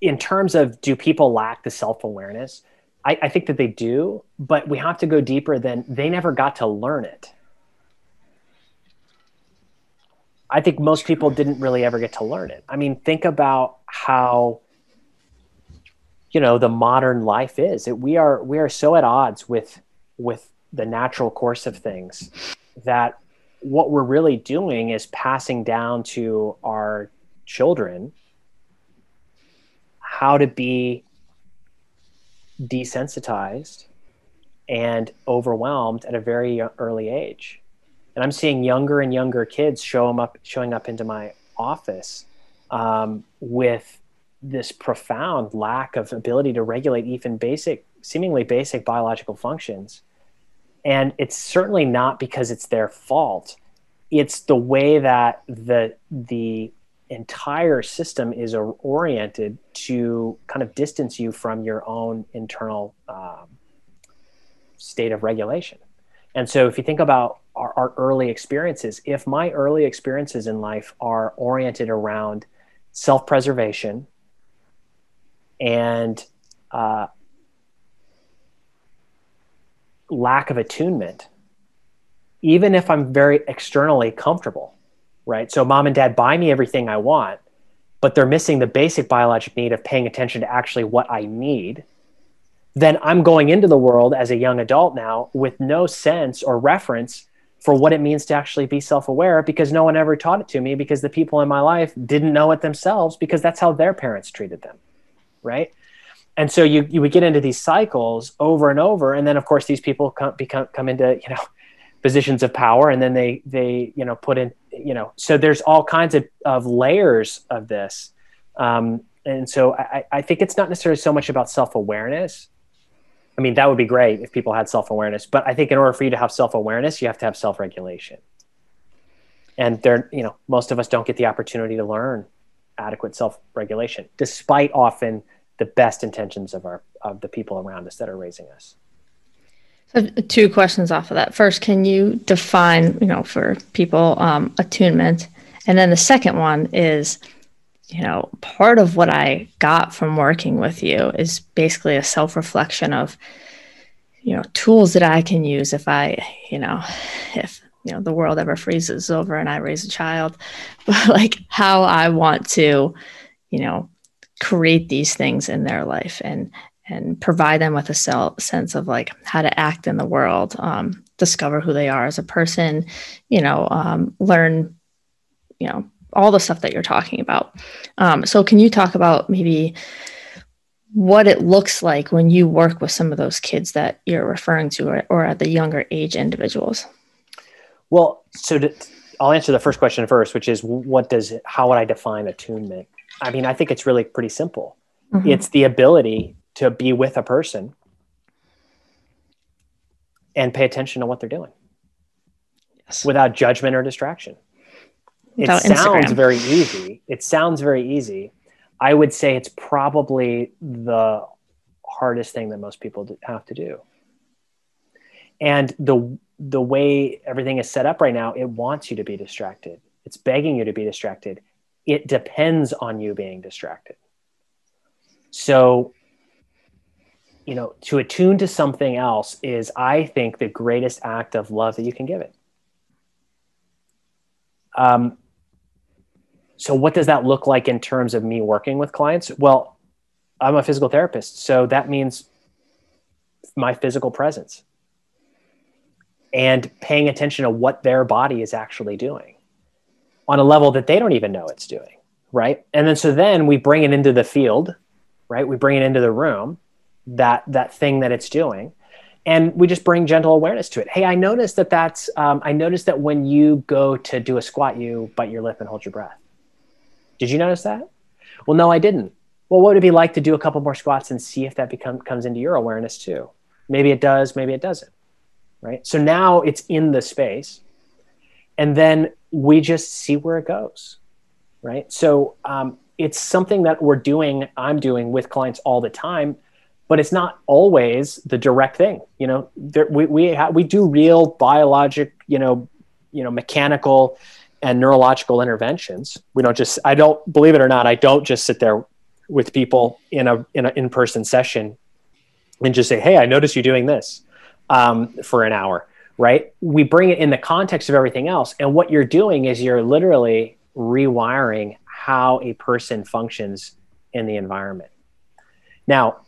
[SPEAKER 4] in terms of do people lack the self awareness? I, I think that they do, but we have to go deeper than they never got to learn it. I think most people didn't really ever get to learn it. I mean, think about how you know the modern life is. It, we are we are so at odds with with the natural course of things that what we're really doing is passing down to our children how to be desensitized and overwhelmed at a very early age. And I'm seeing younger and younger kids show up, showing up into my office um, with this profound lack of ability to regulate even basic, seemingly basic biological functions and it's certainly not because it's their fault. It's the way that the the entire system is oriented to kind of distance you from your own internal um, state of regulation. And so if you think about our, our, early experiences if my early experiences in life are oriented around self-preservation and uh, lack of attunement, even if I'm very externally comfortable, right? So mom and dad buy me everything I want, but they're missing the basic biologic need of paying attention to actually what I need. Then I'm going into the world as a young adult now with no sense or reference for what it means to actually be self aware because no one ever taught it to me because the people in my life didn't know it themselves because that's how their parents treated them. Right and so you you would get into these cycles over and over. And then of course these people come become come into you know positions of power and then they they you know put in you know so there's all kinds of, of layers of this. Um, and so I, I think it's not necessarily so much about self-awareness. I mean that would be great if people had self-awareness but i think in order for you to have self-awareness you have to have self-regulation. And there you know most of us don't get the opportunity to learn adequate self-regulation despite often the best intentions of our of the people around us that are raising us.
[SPEAKER 3] So two questions off of that. First, can you define, you know, for people um, attunement, and then the second one is, you know, part of what I got from working with you is basically a self reflection of, you know, tools that I can use if I, you know, if you know the world ever freezes over and I raise a child, but like how I want to, you know, create these things in their life and and provide them with a self, sense of like how to act in the world um, discover who they are as a person you know um, learn you know all the stuff that you're talking about um, so can you talk about maybe what it looks like when you work with some of those kids that you're referring to or, or at the younger age individuals
[SPEAKER 4] Well, so to, I'll answer the first question first, which is what does how would I define attunement? I mean, I think it's really pretty simple. Mm-hmm. It's the ability to be with a person and pay attention to what they're doing yes. without judgment or distraction. Without it sounds Instagram. very easy. It sounds very easy. I would say it's probably the hardest thing that most people have to do. And the the way everything is set up right now, it wants you to be distracted. It's begging you to be distracted. It depends on you being distracted. So, you know, to attune to something else is, I think, the greatest act of love that you can give it. Um, so, what does that look like in terms of me working with clients? Well, I'm a physical therapist, so that means my physical presence and paying attention to what their body is actually doing on a level that they don't even know it's doing right? And then so then we bring it into the field right? We bring it into the room that that thing that it's doing and we just bring gentle awareness to it. Hey i noticed that that's um, i noticed that when you go to do a squat you bite your lip and hold your breath. Did you notice that? Well no i didn't. Well what would it be like to do a couple more squats and see if that become, comes into your awareness too? Maybe it does maybe it doesn't right? So now it's in the space, and then we just see where it goes, right? So um, it's something that we're doing, I'm doing with clients all the time, but it's not always the direct thing. You know, there, we we ha- we do real biologic, you know, you know, mechanical and neurological interventions. We don't just I don't believe it or not, I don't just sit there with people in a in an in-person session and just say, "Hey, I noticed you doing this." um, for an hour, right? We bring it in the context of everything else. And what you're doing is you're literally rewiring how a person functions in the environment. Now,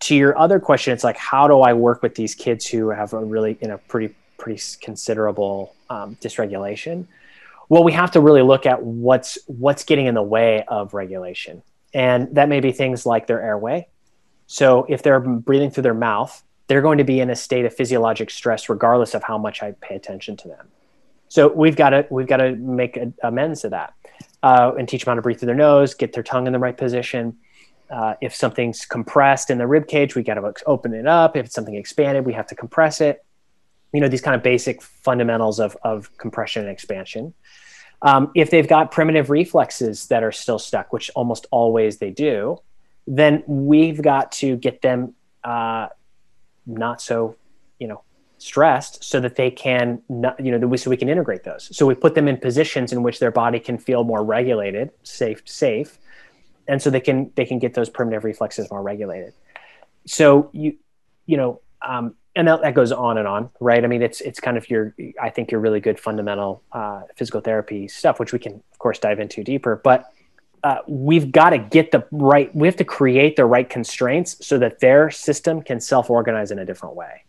[SPEAKER 4] to your other question, it's like, how do I work with these kids who have a really, you know, pretty, pretty considerable um, dysregulation? Well, we have to really look at what's what's getting in the way of regulation, and that may be things like their airway. So, if they're breathing through their mouth, they're going to be in a state of physiologic stress regardless of how much I pay attention to them. So we've got to we've got to make a, amends to that uh, and teach them how to breathe through their nose, get their tongue in the right position. Uh, if something's compressed in the rib cage, we got to open it up. If it's something expanded, we have to compress it. You know these kind of basic fundamentals of of compression and expansion. Um, if they've got primitive reflexes that are still stuck, which almost always they do, then we've got to get them uh, not so, you know, stressed so that they can not, you know, so we can integrate those. So we put them in positions in which their body can feel more regulated, safe, safe. And so they can, they can get those primitive reflexes more regulated. So you, you know, um, and that, that, goes on and on, right? I mean, it's it's kind of your, I think, your really good fundamental uh, physical therapy stuff, which we can, of course, dive into deeper. But uh, we've got to get the right we have to create the right constraints so that their system can self-organize in a different way.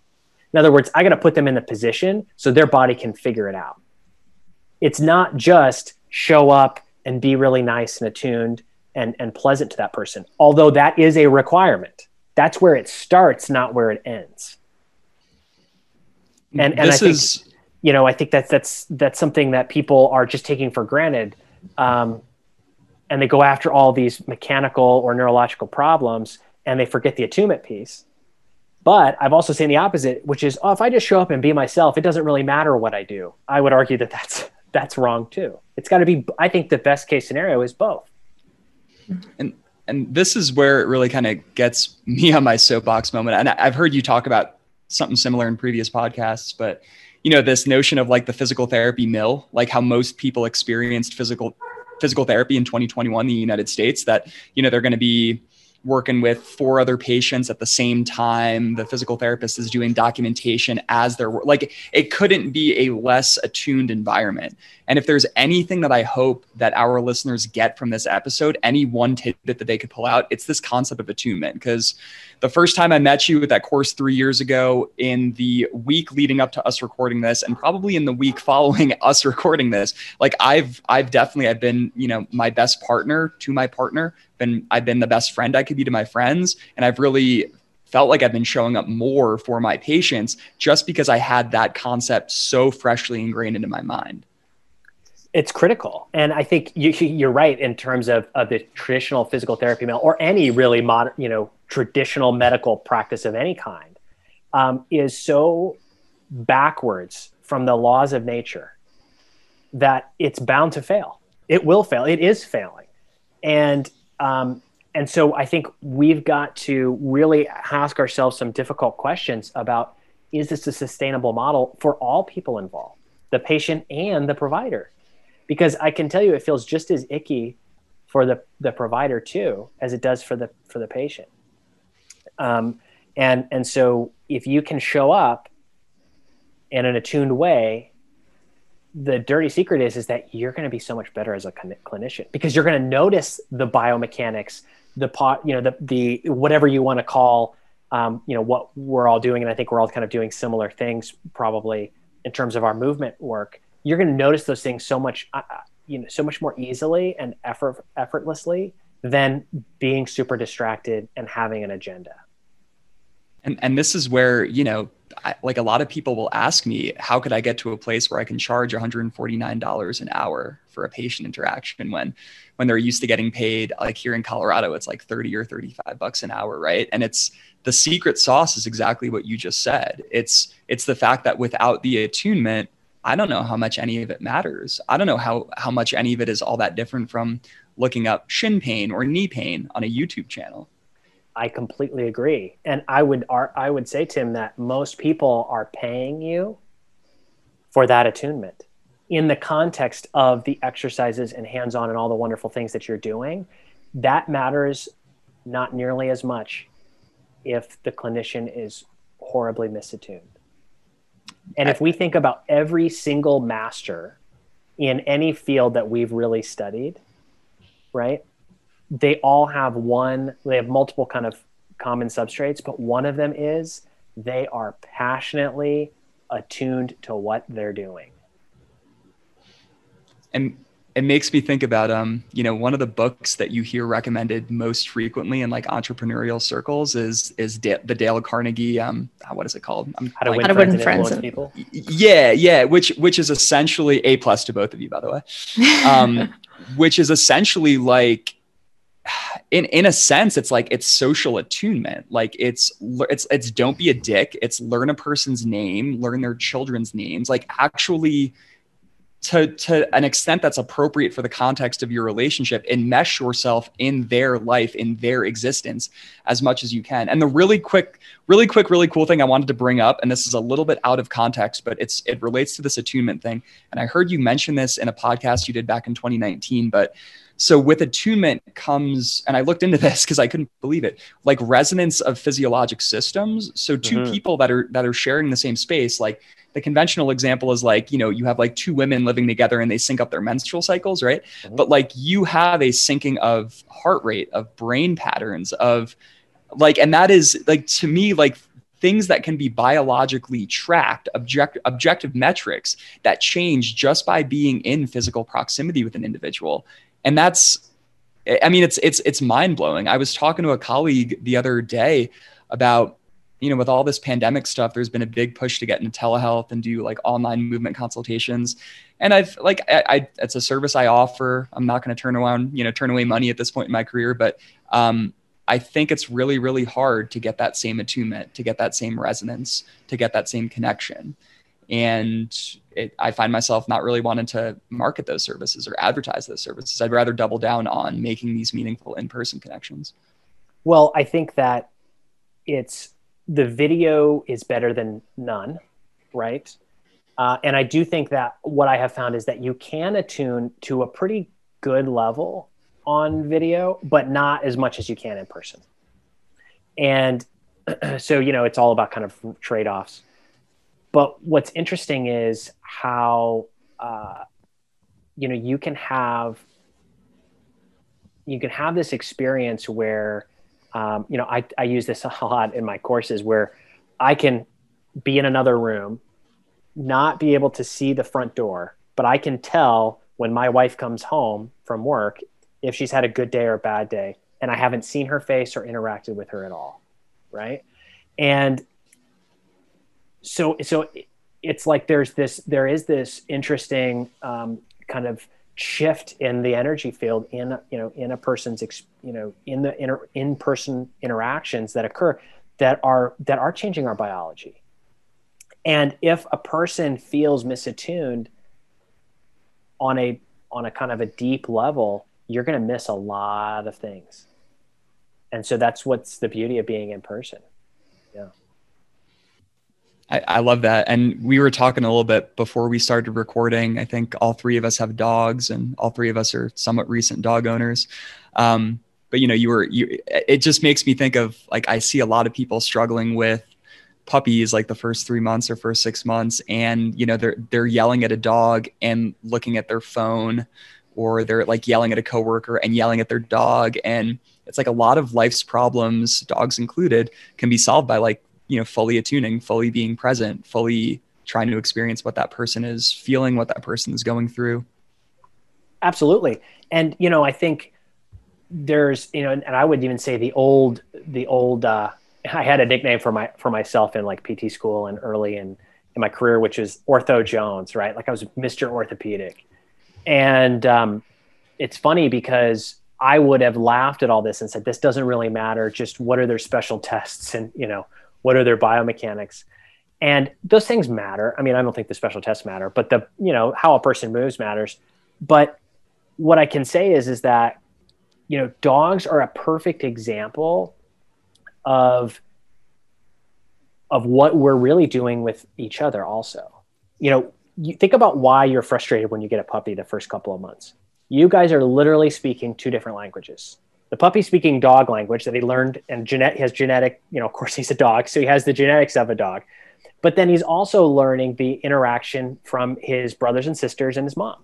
[SPEAKER 4] In other words i got to put them in the position so their body can figure it out. It's not just show up and be really nice and attuned and, and pleasant to that person although that is a requirement. That's where it starts not where it ends. And, and this I think, is you know i think that's that's that's something that people are just taking for granted. Um, and they go after all these mechanical or neurological problems and they forget the attunement piece. But I've also seen the opposite, which is, oh, if I just show up and be myself, it doesn't really matter what I do. I would argue that that's that's wrong too. It's got to be. I think the best case scenario is both.
[SPEAKER 1] And and this is where it really kind of gets me on my soapbox moment. And I've heard you talk about something similar in previous podcasts, but you know this notion of like the physical therapy mill, like how most people experienced physical physical therapy in 2021 in the United States that, you know, they're going to be working with four other patients at the same time. The physical therapist is doing documentation as they're like, it couldn't be a less attuned environment. And if there's anything that I hope that our listeners get from this episode, any one tidbit that they could pull out, it's this concept of attunement. Because the first time I met you at that course three years ago, in the week leading up to us recording this, and probably in the week following us recording this, like I've I've definitely I've been you know my best partner to my partner, been I've been the best friend I could be to my friends, and I've really felt like I've been showing up more for my patients just because I had that concept so freshly ingrained into my mind.
[SPEAKER 4] It's critical. And I think you, you're right in terms of, of the traditional physical therapy mill or any really modern, you know, traditional medical practice of any kind um, is so backwards from the laws of nature that it's bound to fail. It will fail. It is failing. And um, and so I think we've got to really ask ourselves some difficult questions about is this a sustainable model for all people involved, the patient and the provider? Because I can tell you it feels just as icky for the, the provider too as it does for the for the patient. Um, and and so if you can show up in an attuned way the dirty secret is is that you're going to be so much better as a clinician because you're going to notice the biomechanics the pot you know the the whatever you want to call um, you know what we're all doing. And i think we're all kind of doing similar things probably in terms of our movement work. You're going to notice those things so much uh, uh, you know so much more easily and effort effortlessly than being super distracted and having an agenda.
[SPEAKER 1] And and this is where you know I, like a lot of people will ask me, how could I get to a place where I can charge $149 an hour for a patient interaction when when they're used to getting paid like here in Colorado it's like 30 or 35 bucks an hour, right? And it's the secret sauce is exactly what you just said. It's it's the fact that without the attunement, I don't know how much any of it matters. I don't know how how much any of it is all that different from looking up shin pain or knee pain on a YouTube channel.
[SPEAKER 4] I completely agree. And I would I would say Tim that most people are paying you for that attunement in the context of the exercises and hands-on and all the wonderful things that you're doing. That matters not nearly as much if the clinician is horribly misattuned. And if we think about every single master in any field that we've really studied, right? They all have one they have multiple kind of common substrates but one of them is they are passionately attuned to what they're doing.
[SPEAKER 1] And it makes me think about um you know one of the books that you hear recommended most frequently in like entrepreneurial circles is is da- the Dale Carnegie um what is it called?
[SPEAKER 4] I'm how to win, friends, win friends and people.
[SPEAKER 1] Yeah yeah which which is essentially a plus to both of you by the way. Um which is essentially like in in a sense it's like it's social attunement. Like it's it's it's don't be a dick. It's learn a person's name learn their children's names. Like actually to to an extent that's appropriate for the context of your relationship enmesh yourself in their life in their existence as much as you can. And the really quick really quick really cool thing i wanted to bring up and this is a little bit out of context but it's it relates to this attunement thing. And i heard you mention this in a podcast you did back in 2019 but so with attunement comes, and I looked into this because I couldn't believe it, like resonance of physiologic systems. So 2 mm-hmm. people that are that are sharing the same space, like the conventional example is like, you know, you have like two women living together and they sync up their menstrual cycles, right? Mm-hmm. But like you have a syncing of heart rate, of brain patterns, of like, and that is like to me, like things that can be biologically tracked, object, objective metrics that change just by being in physical proximity with an individual and that's i mean it's it's it's mind-blowing. I was talking to a colleague the other day about you know with all this pandemic stuff there's been a big push to get into telehealth and do like online movement consultations. And i've like i, I it's a service i offer. I'm not going to turn around you know turn away money at this point in my career but um, i think it's really really hard to get that same attunement to get that same resonance to get that same connection. And it, I find myself not really wanting to market those services or advertise those services. I'd rather double down on making these meaningful in-person connections.
[SPEAKER 4] Well, I think that it's the video is better than none, right? Uh, and I do think that what I have found is that you can attune to a pretty good level on video, but not as much as you can in person. And so, you know, it's all about kind of trade offs. But what's interesting is how uh, you know you can have you can have this experience where um, you know I, I use this a lot in my courses where I can be in another room, not be able to see the front door, but I can tell when my wife comes home from work if she's had a good day or a bad day, and I haven't seen her face or interacted with her at all, right? and so so it's like there's this there is this interesting um, kind of shift in the energy field in you know in a person's you know in the inter, in-person interactions that occur that are that are changing our biology. And if a person feels misattuned on a on a kind of a deep level you're going to miss a lot of things. And so that's what's the beauty of being in person
[SPEAKER 1] I, I, love that. And we were talking a little bit before we started recording. I think all three of us have dogs, and all three of us are somewhat recent dog owners. Um, but you know, you were you. It just makes me think of like I see a lot of people struggling with puppies like the first three months or first six months, and you know they're they're yelling at a dog and looking at their phone, or they're like yelling at a coworker and yelling at their dog, and it's like a lot of life's problems, dogs included, can be solved by like you know fully attuning fully being present fully trying to experience what that person is feeling what that person is going through.
[SPEAKER 4] Absolutely. And you know i think there's you know and, i would even say the old the old uh i had a nickname for my for myself in like pt school and early in in my career which is ortho jones right? Like i was mr orthopedic. And um it's funny because i would have laughed at all this and said this doesn't really matter. Just what are their special tests? And you know what are their biomechanics? And those things matter. I mean i don't think the special tests matter but the you know how a person moves matters. But what i can say is is that you know dogs are a perfect example of of what we're really doing with each other also. You know you think about why you're frustrated when you get a puppy the first couple of months. You guys are literally speaking two different languages the puppy speaking dog language that he learned and genet- has genetic, you know, of course he's a dog, so he has the genetics of a dog. But then he's also learning the interaction from his brothers and sisters and his mom.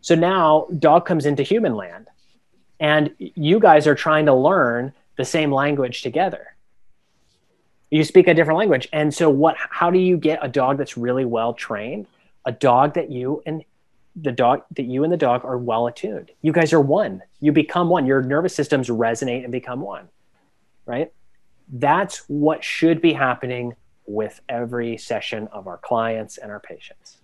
[SPEAKER 4] So now dog comes into human land and you guys are trying to learn the same language together. You speak a different language. And so what how do you get a dog that's really well trained? A dog that you and the dog that you and the dog are well attuned. You guys are one. You become one. Your nervous systems resonate and become one. Right? That's what should be happening with every session of our clients and our patients.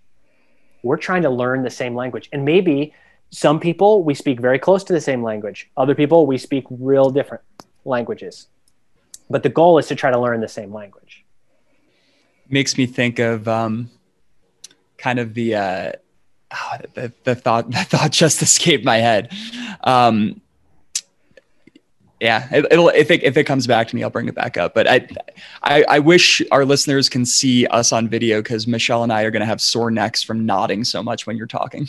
[SPEAKER 4] We're trying to learn the same language. And maybe some people we speak very close to the same language. Other people we speak real different languages. But the goal is to try to learn the same language.
[SPEAKER 1] Makes me think of um, kind of the uh, oh, the, the thought the thought just escaped my head. Um, yeah, it, will if it if it comes back to me, I'll bring it back up. But I, I, I wish our listeners can see us on video because Michelle and I are going to have sore necks from nodding so much when you're talking.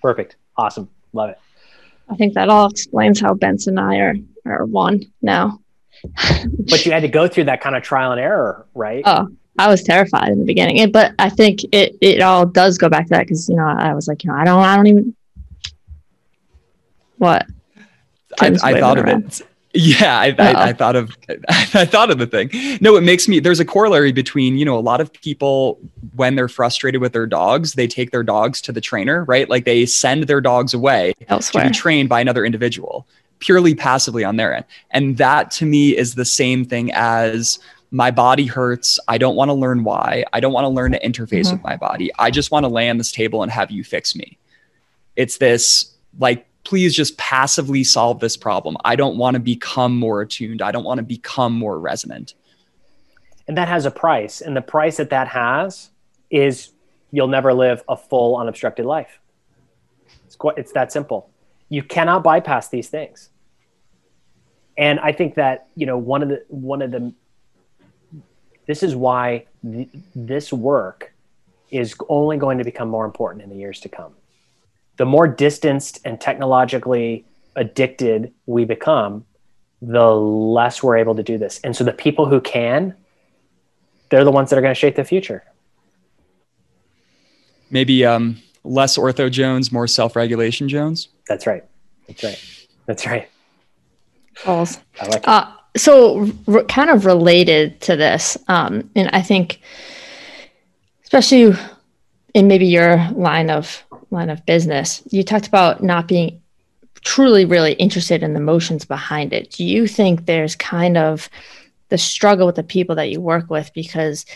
[SPEAKER 4] Perfect, awesome, love it.
[SPEAKER 3] I think that all explains how Benson and I are are one now.
[SPEAKER 4] but you had to go through that kind of trial and error, right?
[SPEAKER 3] Oh, I was terrified in the beginning, but I think it it all does go back to that because you know I was like you know I don't I don't even what
[SPEAKER 1] I, I thought of it. Yeah, I, I, I, thought of I thought of the thing. No, it makes me. There's a corollary between you know a lot of people when they're frustrated with their dogs, they take their dogs to the trainer, right? Like they send their dogs away Elsewhere. to be trained by another individual, purely passively on their end, and that to me is the same thing as my body hurts. I don't want to learn why. I don't want to learn to interface mm-hmm. with my body. I just want to lay on this table and have you fix me. It's this like, please just passively solve this problem. I don't want to become more attuned. I don't want to become more resonant.
[SPEAKER 4] And that has a price. And the price that that has is you'll never live a full unobstructed life. It's quite, it's that simple. You cannot bypass these things. And I think that, you know, one of the, one of the this is why th- this work is only going to become more important in the years to come. The more distanced and technologically addicted we become, the less we're able to do this. And so the people who can, they're the ones that are going to shape the future.
[SPEAKER 1] Maybe um, less ortho Jones, more self regulation Jones.
[SPEAKER 4] That's right. That's right. That's right.
[SPEAKER 3] False. I like it. Uh, so re- kind of related to this um, and i think especially in maybe your line of line of business you talked about not being truly really interested in the motions behind it. Do you think there's kind of the struggle with the people that you work with because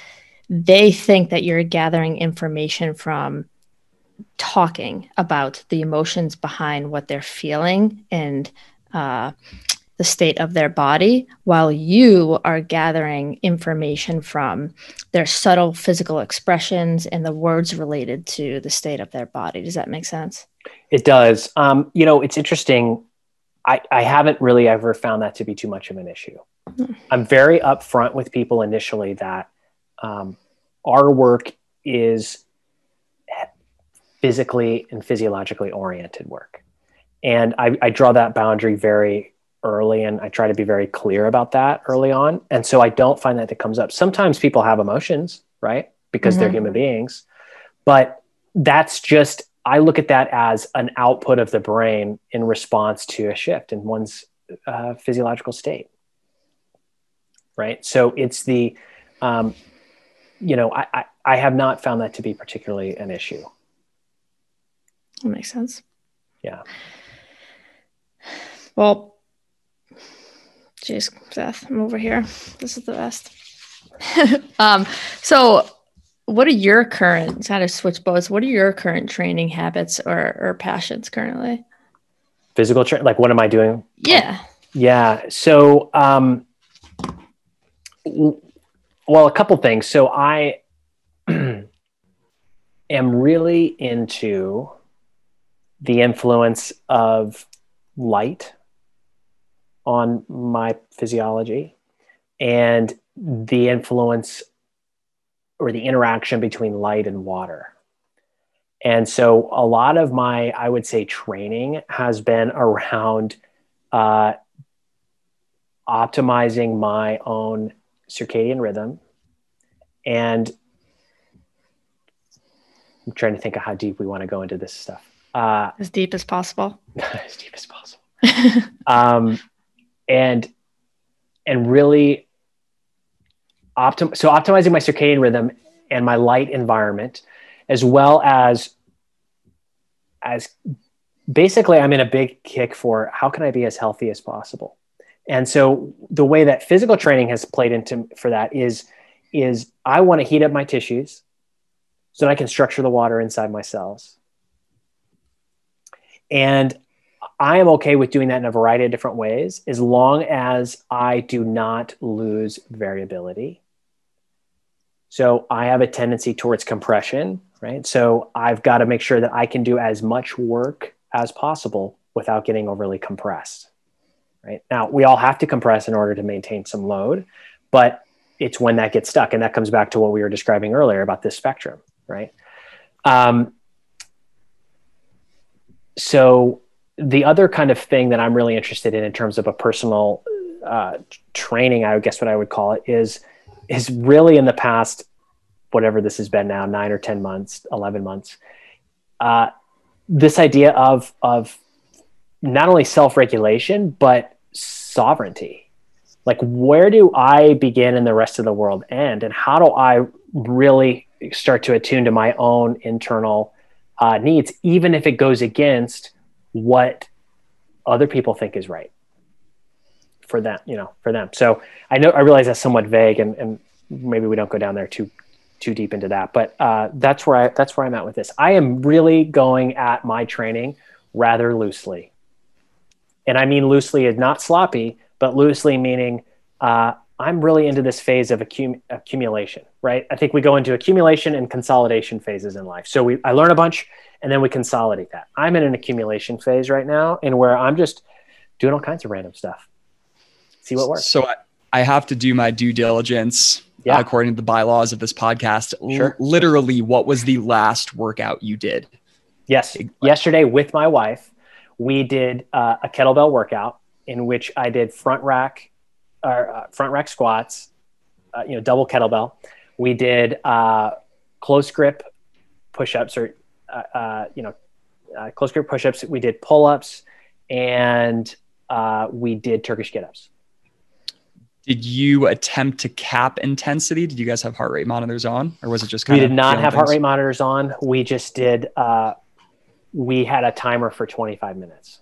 [SPEAKER 3] they think that you're gathering information from talking about the emotions behind what they're feeling and uh, the state of their body, while you are gathering information from their subtle physical expressions and the words related to the state of their body. Does that make sense?
[SPEAKER 4] It does. Um, you know, it's interesting. I, I haven't really ever found that to be too much of an issue. Mm-hmm. I'm very upfront with people initially that um, our work is physically and physiologically oriented work. And I, I draw that boundary very early and I try to be very clear about that early on. And so I don't find that it comes up. Sometimes people have emotions, right? Because mm-hmm. they're human beings. But that's just, I look at that as an output of the brain in response to a shift in one's uh, physiological state. Right. So it's the, um, you know, I, I, I have not found that to be particularly an issue.
[SPEAKER 3] That makes sense.
[SPEAKER 4] Yeah.
[SPEAKER 3] Well, Jeez, Seth, I'm over here. This is the best. um, so what are your current kind of switch boats? What are your current training habits or, or passions currently?
[SPEAKER 4] Physical training, like what am I doing?
[SPEAKER 3] Yeah.
[SPEAKER 4] Yeah. So, um, well, a couple things. So I am really into the influence of light on my physiology and the influence or the interaction between light and water. And so a lot of my, I would say, training has been around uh, optimizing my own circadian rhythm. And I'm trying to think of how deep we want to go into this stuff.
[SPEAKER 3] Uh, as deep as possible.
[SPEAKER 4] as deep as possible. um, and and really optim so optimizing my circadian rhythm and my light environment as well as as basically i'm in a big kick for how can i be as healthy as possible. And so the way that physical training has played into for that is is i want to heat up my tissues so that i can structure the water inside my cells. And I am okay with doing that in a variety of different ways as long as I do not lose variability. So I have a tendency towards compression, right? So I've got to make sure that I can do as much work as possible without getting overly compressed, right? Now, we all have to compress in order to maintain some load, but it's when that gets stuck. And that comes back to what we were describing earlier about this spectrum, right? Um, so the other kind of thing that I'm really interested in in terms of a personal uh, training, I would guess what I would call it is is really in the past, whatever this has been now, nine or ten months, eleven months, uh, this idea of of not only self regulation but sovereignty. Like, where do I begin and the rest of the world end, and how do I really start to attune to my own internal uh, needs, even if it goes against what other people think is right for them, you know, for them. So I know I realize that's somewhat vague, and, and maybe we don't go down there too too deep into that. But uh, that's where I that's where I'm at with this. I am really going at my training rather loosely, and I mean loosely is not sloppy, but loosely meaning uh, I'm really into this phase of accum- accumulation. Right? I think we go into accumulation and consolidation phases in life. So we I learn a bunch and then we consolidate that. I'm in an accumulation phase right now, and where I'm just doing all kinds of random stuff. See what works.
[SPEAKER 1] So I, I have to do my due diligence yeah. according to the bylaws of this podcast. Sure. L- literally, what was the last workout you did?
[SPEAKER 4] Yes, yesterday with my wife, we did uh, a kettlebell workout in which I did front rack or uh, front rack squats, uh, you know, double kettlebell. We did uh, close grip push-ups or uh, uh, you know, uh, close grip push-ups. We did pull-ups, and uh, we did Turkish get-ups.
[SPEAKER 1] Did you attempt to cap intensity? Did you guys have heart rate monitors on, or was it just
[SPEAKER 4] kind we did not have things? heart rate monitors on. We just did. Uh, we had a timer for 25 minutes.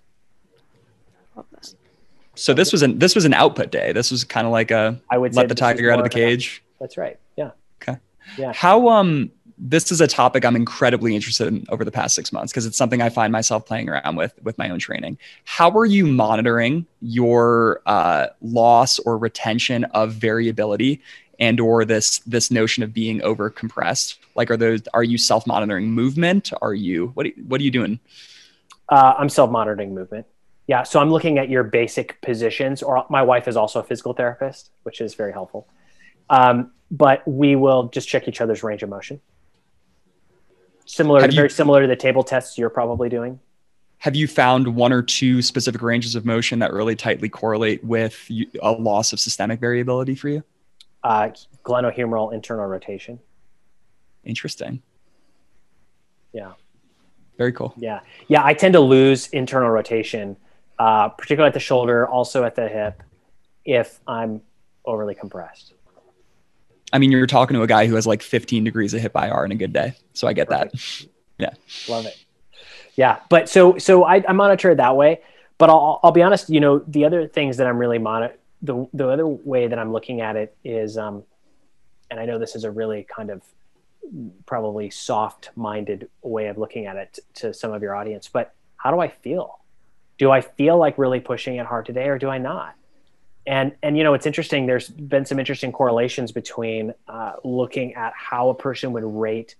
[SPEAKER 1] So this was an this was an output day. This was kind of like a
[SPEAKER 4] I would
[SPEAKER 1] let the tiger out of the cage.
[SPEAKER 4] That's right. Yeah.
[SPEAKER 1] Okay.
[SPEAKER 4] Yeah.
[SPEAKER 1] How um this is a topic I'm incredibly interested in over the past six months because it's something I find myself playing around with with my own training. How are you monitoring your uh, loss or retention of variability and or this this notion of being over compressed? Like, are those are you self monitoring movement? Are you what what are you doing?
[SPEAKER 4] Uh, I'm self monitoring movement. Yeah. So I'm looking at your basic positions, or my wife is also a physical therapist, which is very helpful. Um, but we will just check each other's range of motion. Similar,
[SPEAKER 1] Have you-
[SPEAKER 4] very similar to the table tests you're probably doing.
[SPEAKER 1] Have you found one or two specific ranges of motion that really tightly correlate with a loss of systemic variability for you?
[SPEAKER 4] Uh, glenohumeral internal rotation.
[SPEAKER 1] Interesting.
[SPEAKER 4] Yeah.
[SPEAKER 1] Very cool.
[SPEAKER 4] Yeah, yeah. I tend to lose internal rotation, uh, particularly at the shoulder, also at the hip, if I'm overly compressed.
[SPEAKER 1] I mean, you're talking to a guy who has like 15 degrees of hip IR in a good day. So I get that. Yeah.
[SPEAKER 4] Love it. Yeah, but so so I, I monitor it that way. But I'll I'll be honest. You know, the other things that I'm really monitor the the other way that I'm looking at it is, um, and I know this is a really kind of probably soft-minded way of looking at it to some of your audience, but how do I feel? Do I feel like really pushing it hard today, or do I not? And and you know, it's interesting. There's been some interesting correlations between uh, looking at how a person would rate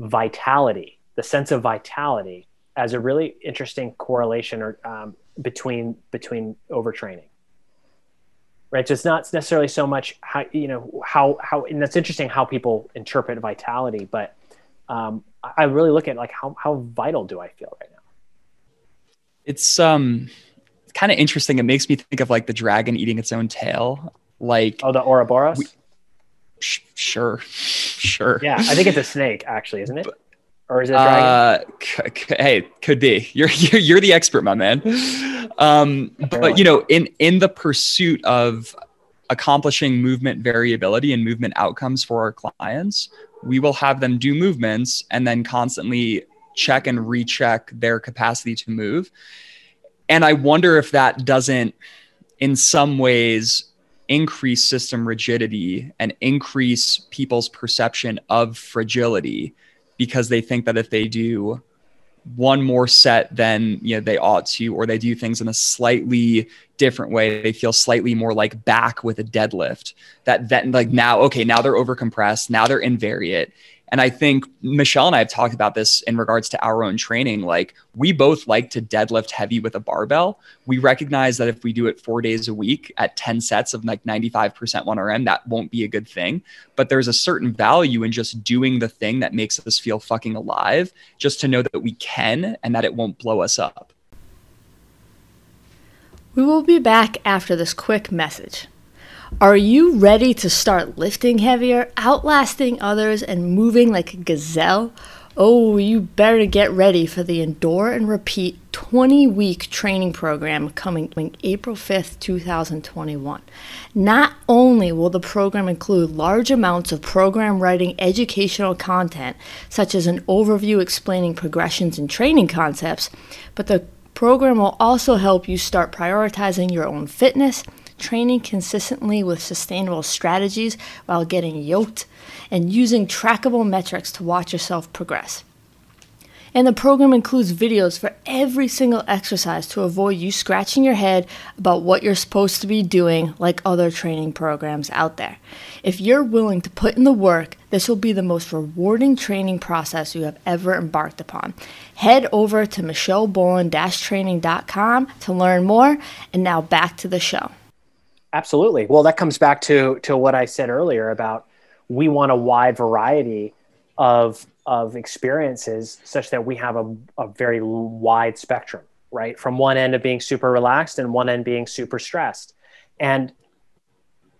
[SPEAKER 4] vitality, the sense of vitality, as a really interesting correlation or um, between between overtraining. Right, so it's not necessarily so much how you know how how, and that's interesting how people interpret vitality, but um, I really look at like how how vital do I feel right now?
[SPEAKER 1] It's um kind of interesting. It makes me think of like the dragon eating its own tail. Like,
[SPEAKER 4] Oh, the Ouroboros.
[SPEAKER 1] We- sh- sure, sure.
[SPEAKER 4] yeah, I think it's a snake, actually, isn't it? Or is it a dragon?
[SPEAKER 1] Uh, c- c- hey, could be. You're, you're you're the expert, my man. Um, but you know, in in the pursuit of accomplishing movement variability and movement outcomes for our clients, we will have them do movements and then constantly check and recheck their capacity to move. And I wonder if that doesn't, in some ways, increase system rigidity and increase people's perception of fragility because they think that if they do one more set than you know they ought to or they do things in a slightly different way. They feel slightly more like back with a deadlift. That that like now okay now they're over compressed now they're invariate and i think michelle and i have talked about this in regards to our own training. Like we both like to deadlift heavy with a barbell. We recognize that if we do it four days a week at 10 sets of like 95% 1rm that won't be a good thing. But there's a certain value in just doing the thing that makes us feel fucking alive just to know that we can and that it won't blow us up.
[SPEAKER 2] We will be back after this quick message. Are you ready to start lifting heavier, outlasting others, and moving like a gazelle? Oh, you better get ready for the Endure and Repeat 20 week training program coming April 5th, 2021. Not only will the program include large amounts of program writing educational content, such as an overview explaining progressions and training concepts, but the program will also help you start prioritizing your own fitness, training consistently with sustainable strategies while getting yoked, and using trackable metrics to watch yourself progress. And the program includes videos for every single exercise to avoid you scratching your head about what you're supposed to be doing, like other training programs out there. If you're willing to put in the work, this will be the most rewarding training process you have ever embarked upon. Head over to michelleboland training.com to learn more. And now back to the show.
[SPEAKER 4] Absolutely. Well, that comes back to to what I said earlier about we want a wide variety of of experiences such that we have a, a very wide spectrum, right? From one end of being super relaxed and one end being super stressed. And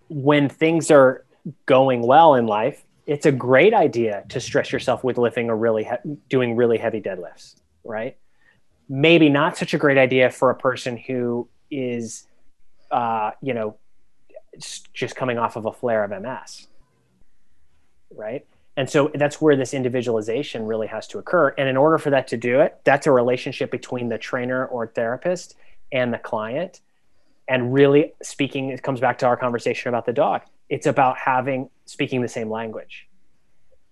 [SPEAKER 4] when things are going well in life, it's a great idea to stress yourself with lifting or really he- doing really heavy deadlifts, right? Maybe not such a great idea for a person who is uh, you know, just coming off of a flare of MS, right? And so that's where this individualization really has to occur. And in order for that to do it, that's a relationship between the trainer or therapist and the client. and really speaking it comes back to our conversation about the dog it's about having speaking the same language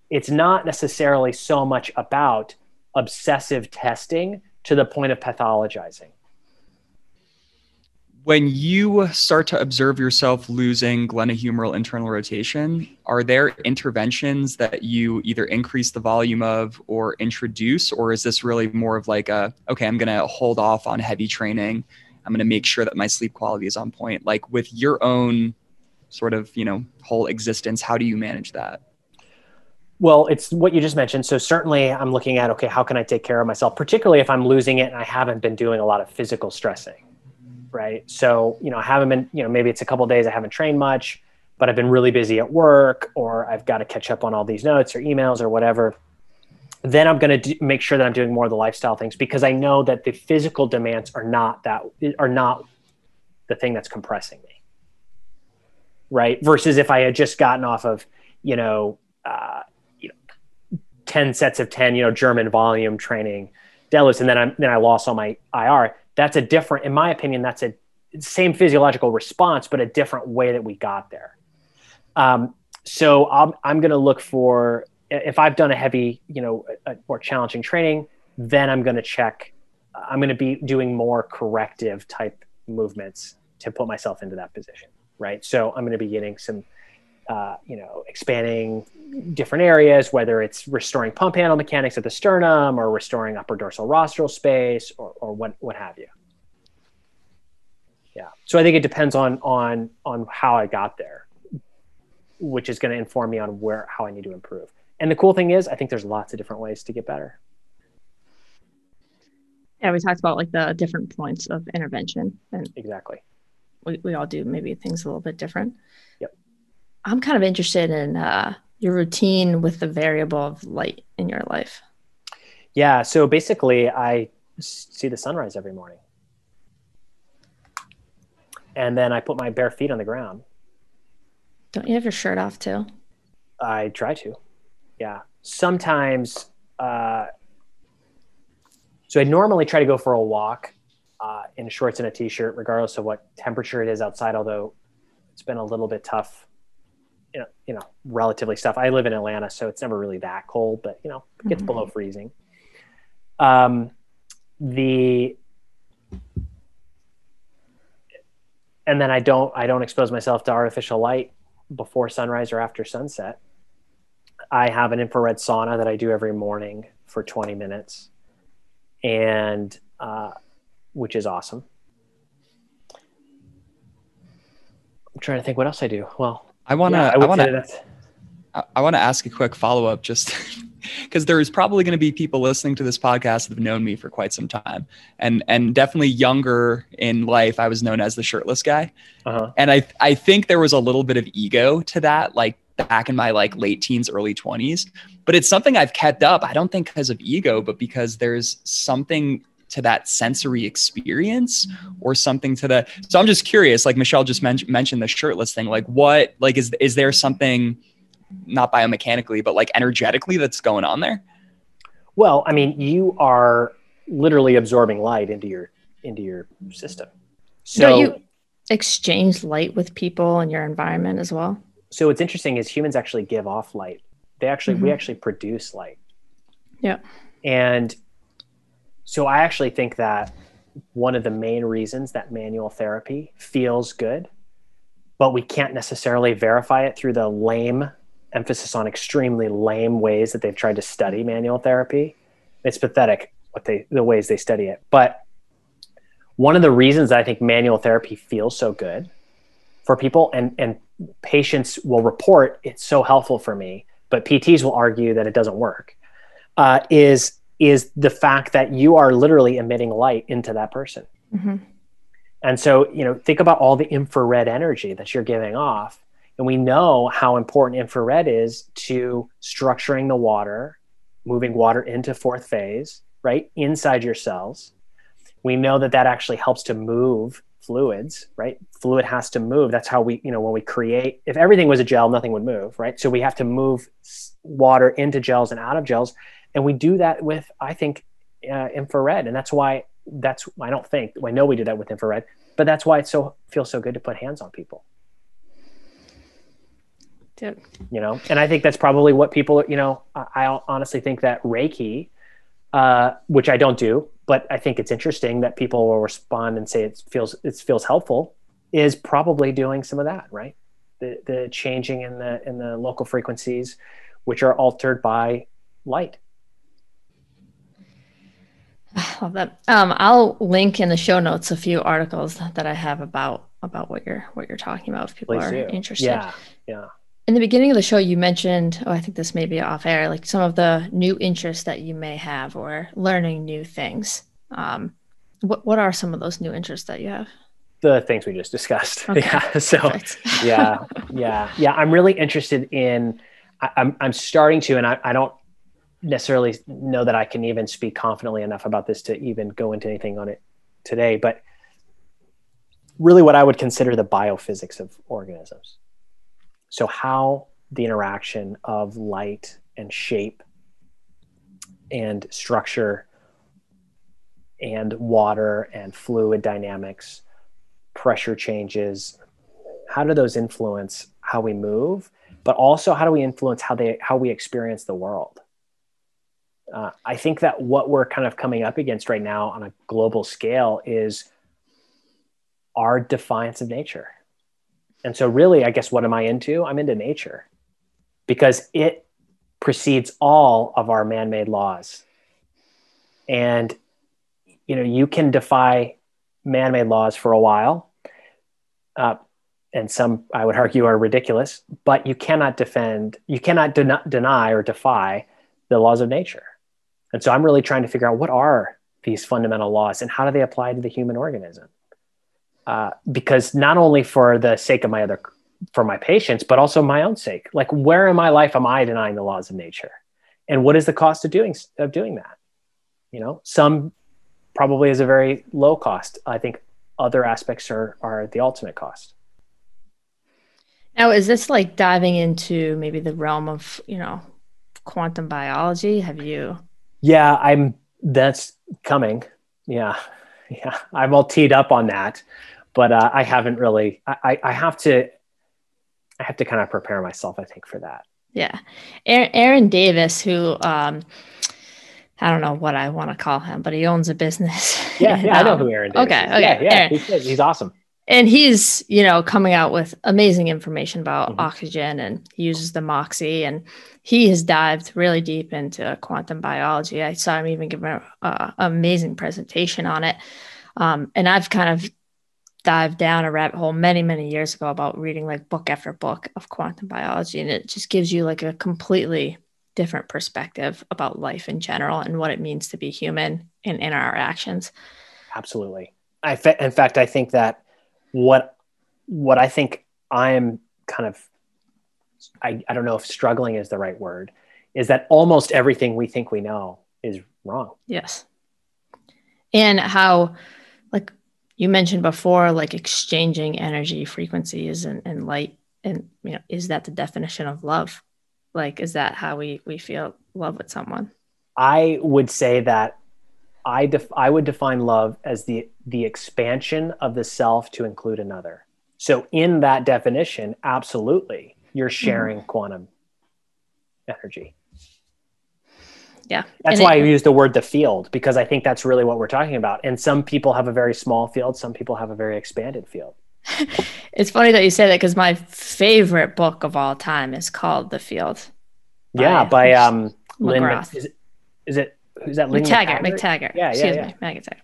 [SPEAKER 4] it's not necessarily so much about obsessive testing to the point of pathologizing
[SPEAKER 1] when you start to observe yourself losing glenohumeral internal rotation, are there interventions that you either increase the volume of or introduce, or is this really more of like a, okay, I'm going to hold off on heavy training. I'm going to make sure that my sleep quality is on point. Like with your own sort of, you know, whole existence, how do you manage that?
[SPEAKER 4] Well, it's what you just mentioned. So certainly I'm looking at, okay, how can I take care of myself, particularly if I'm losing it and I haven't been doing a lot of physical stressing right? So, you know, I haven't been, you know, maybe it's a couple days I haven't trained much, but I've been really busy at work or I've got to catch up on all these notes or emails or whatever. Then I'm going to make sure that I'm doing more of the lifestyle things because I know that the physical demands are not that are not the thing that's compressing me. Right? Versus if I had just gotten off of, you know, uh, you know, 10 sets of 10, you know, German volume training deadlifts and then I then I lost all my IR that's a different in my opinion that's a same physiological response but a different way that we got there. Um, so i'm, I'm going to look for if i've done a heavy you know a, more challenging training then i'm going to check i'm going to be doing more corrective type movements to put myself into that position right? So i'm going to be getting some uh, you know expanding different areas whether it's restoring pump handle mechanics at the sternum or restoring upper dorsal rostral space or, or what what have you. Yeah. So i think it depends on on on how i got there which is going to inform me on where how i need to improve. And the cool thing is i think there's lots of different ways to get better.
[SPEAKER 3] Yeah we talked about like the different points of intervention and
[SPEAKER 4] exactly.
[SPEAKER 3] we, we all do maybe things a little bit different.
[SPEAKER 4] Yep
[SPEAKER 3] I'm kind of interested in uh, your routine with the variable of light in your life.
[SPEAKER 4] Yeah. So basically, I see the sunrise every morning. And then I put my bare feet on the ground.
[SPEAKER 3] Don't you have your shirt off too?
[SPEAKER 4] I try to. Yeah. Sometimes, uh, so I normally try to go for a walk uh, in shorts and a t shirt, regardless of what temperature it is outside, although it's been a little bit tough you know, you know, relatively stuff. I live in Atlanta, so it's never really that cold, but you know, it gets mm-hmm. below freezing. Um, the and then I don't I don't expose myself to artificial light before sunrise or after sunset. I have an infrared sauna that I do every morning for 20 minutes, and uh, which is awesome. I'm trying to think what else I do. Well,
[SPEAKER 1] I want to. Yeah, I want to. I want to ask a quick follow up, just because there's probably going to be people listening to this podcast that have known me for quite some time, and and definitely younger in life, I was known as the shirtless guy, uh-huh. and I I think there was a little bit of ego to that, like back in my like late teens, early twenties. But it's something I've kept up. I don't think because of ego, but because there's something to that sensory experience or something to the so i'm just curious like michelle just men- mentioned the shirtless thing like what like is is there something not biomechanically but like energetically that's going on there?
[SPEAKER 4] Well i mean you are literally absorbing light into your into your system.
[SPEAKER 3] So Don't you exchange light with people in your environment as well?
[SPEAKER 4] So what's interesting is humans actually give off light. They actually mm-hmm. we actually produce light.
[SPEAKER 3] Yeah.
[SPEAKER 4] And so I actually think that one of the main reasons that manual therapy feels good, but we can't necessarily verify it through the lame emphasis on extremely lame ways that they've tried to study manual therapy. It's pathetic what they the ways they study it. But one of the reasons I think manual therapy feels so good for people and and patients will report it's so helpful for me, but PTs will argue that it doesn't work. Uh, is is the fact that you are literally emitting light into that person. Mm-hmm. And so, you know, think about all the infrared energy that you're giving off. And we know how important infrared is to structuring the water, moving water into fourth phase, right? Inside your cells. We know that that actually helps to move fluids, right? Fluid has to move. That's how we, you know, when we create, if everything was a gel, nothing would move, right? So we have to move water into gels and out of gels and we do that with i think uh, infrared and that's why that's i don't think i know we do that with infrared but that's why it so feels so good to put hands on people.
[SPEAKER 3] Dude.
[SPEAKER 4] You know, and I think that's probably what people, you know, I, I honestly think that Reiki, uh, which I don't do, but I think it's interesting that people will respond and say it feels it feels helpful, is probably doing some of that, right? The the changing in the in the local frequencies, which are altered by light.
[SPEAKER 3] I love that. Um, I'll link in the show notes a few articles that I have about about what you're what you're talking about if people
[SPEAKER 4] Please
[SPEAKER 3] are
[SPEAKER 4] do.
[SPEAKER 3] interested.
[SPEAKER 4] Yeah, yeah.
[SPEAKER 3] In the beginning of the show, you mentioned, oh, I think this may be off air, like some of the new interests that you may have or learning new things. Um, what what are some of those new interests that you have?
[SPEAKER 4] The things we just discussed.
[SPEAKER 3] Okay,
[SPEAKER 4] Yeah. So yeah, yeah, yeah. I'm really interested in. I, I'm I'm starting to, and I, I don't necessarily know that I can even speak confidently enough about this to even go into anything on it today. But really, what I would consider the biophysics of organisms. So how the interaction of light and shape and structure and water and fluid dynamics, pressure changes, how do those influence how we move, but also how do we influence how they how we experience the world? Uh, I think that what we're kind of coming up against right now on a global scale is our defiance of nature. And so, really, I guess what am I into? I'm into nature because it precedes all of our man made laws. And, you know, you can defy man made laws for a while. Uh, and some I would argue are ridiculous, but you cannot defend, you cannot den- deny or defy the laws of nature. And so I'm really trying to figure out what are these fundamental laws and how do they apply to the human organism? Uh, because not only for the sake of my other, for my patients, but also my own sake. Like, where in my life am I denying the laws of nature? And what is the cost of doing of doing that? You know, some probably is a very low cost. I think other aspects are are the ultimate cost.
[SPEAKER 3] Now, is this like diving into maybe the realm of, you know, quantum biology? Have you?
[SPEAKER 4] Yeah, I'm. That's coming. Yeah, yeah. I'm all teed up on that, but uh, I haven't really. I, I, I have to. I have to kind of prepare myself. I think for that.
[SPEAKER 3] Yeah. Aaron, Davis, who, um, I don't know what I want to call him, but he owns a business.
[SPEAKER 4] Yeah, yeah. I know
[SPEAKER 3] Um,
[SPEAKER 4] who Aaron Davis
[SPEAKER 3] okay,
[SPEAKER 4] is.
[SPEAKER 3] okay,
[SPEAKER 4] Yeah, yeah. He's, he's awesome.
[SPEAKER 3] And he's you know coming out with amazing information about
[SPEAKER 4] Mhm.
[SPEAKER 3] oxygen and he uses the Moxy and he has dived really deep into quantum biology i saw him even give an amazing presentation on it um, and i've kind of dived down a rabbit hole many many years ago about reading like book after book of quantum biology and it just gives you like a completely different perspective about life in general and what it means to be human and in our actions
[SPEAKER 4] Absolutely. I fa- in fact, I think that what what I think I'm kind of I, I don't know if struggling is the right word is that almost everything we think we know is wrong.
[SPEAKER 3] Yes. And how, like you mentioned before, like exchanging energy frequencies and, and light, and you know, is that the definition of love? Like, is that how we we feel love with someone?
[SPEAKER 4] I would say that I def- I would define love as the the expansion of the self to include another. So in that definition, absolutely, you're sharing quantum energy.
[SPEAKER 3] Yeah.
[SPEAKER 4] That's
[SPEAKER 3] And
[SPEAKER 4] why
[SPEAKER 3] it-
[SPEAKER 4] I use the word the field because I think that's really what we're talking about. And some people have a very small field, some people have a very expanded field.
[SPEAKER 3] It's funny that you say that because my favorite book of all time is called The Field.
[SPEAKER 4] yeah, by um, Lynn. Is it, is it who's that? Lynn
[SPEAKER 3] McTaggart, McTaggart.
[SPEAKER 4] Yeah, yeah,
[SPEAKER 3] Excuse
[SPEAKER 4] yeah.
[SPEAKER 3] me, McTaggart.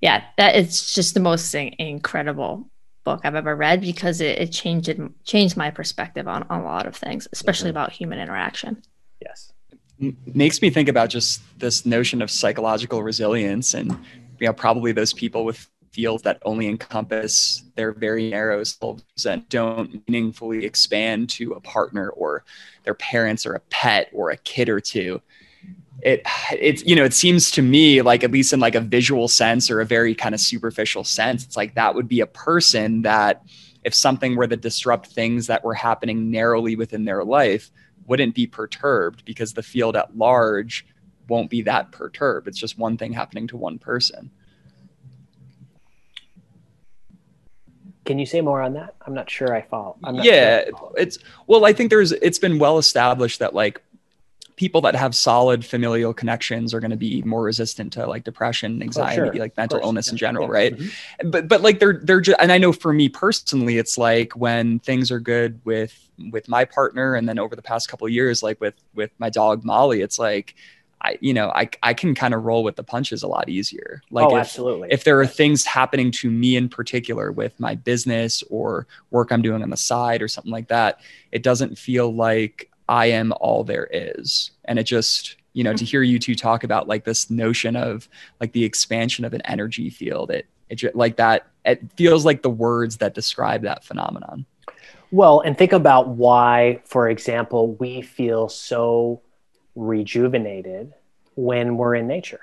[SPEAKER 3] Yeah, that it's just the most incredible book I've ever read because it, it changed it, changed my perspective on, on a lot of things, especially
[SPEAKER 4] Mhm.
[SPEAKER 3] about human interaction.
[SPEAKER 4] Yes.
[SPEAKER 1] m- makes me think about just this notion of psychological resilience and you know probably those people with fields that only encompass their very narrow selves and don't meaningfully expand to a partner or their parents or a pet or a kid or two it it's you know it seems to me like at least in like a visual sense or a very kind of superficial sense it's like that would be a person that if something were to disrupt things that were happening narrowly within their life wouldn't be perturbed because the field at large won't be that perturbed. It's just one thing happening to one person.
[SPEAKER 4] can you say more on that? I'm not sure I follow.
[SPEAKER 1] yeah,
[SPEAKER 4] sure
[SPEAKER 1] it's well, I think there's it's been well established that like people that have solid familial connections are going to be more resistant to like depression, anxiety,
[SPEAKER 4] Oh, sure.
[SPEAKER 1] like mental illness in general,
[SPEAKER 4] Yeah.
[SPEAKER 1] right?
[SPEAKER 4] Mhm.
[SPEAKER 1] But but like they're they're just and I know for me personally, it's like when things are good with with my partner, and then over the past couple of years, like with with my dog Molly, it's like. I, you know, I, I can kind of roll with the punches a lot easier. Like
[SPEAKER 4] oh,
[SPEAKER 1] if,
[SPEAKER 4] absolutely.
[SPEAKER 1] if there are things happening to me in particular with my business or work I'm doing on the side or something like that, it doesn't feel like I am all there is. And it just, you know, to hear you two talk about like this notion of like the expansion of an energy field, it, it like that, it feels like the words that describe that phenomenon.
[SPEAKER 4] Well, and think about why, for example, we feel so rejuvenated when we're in nature.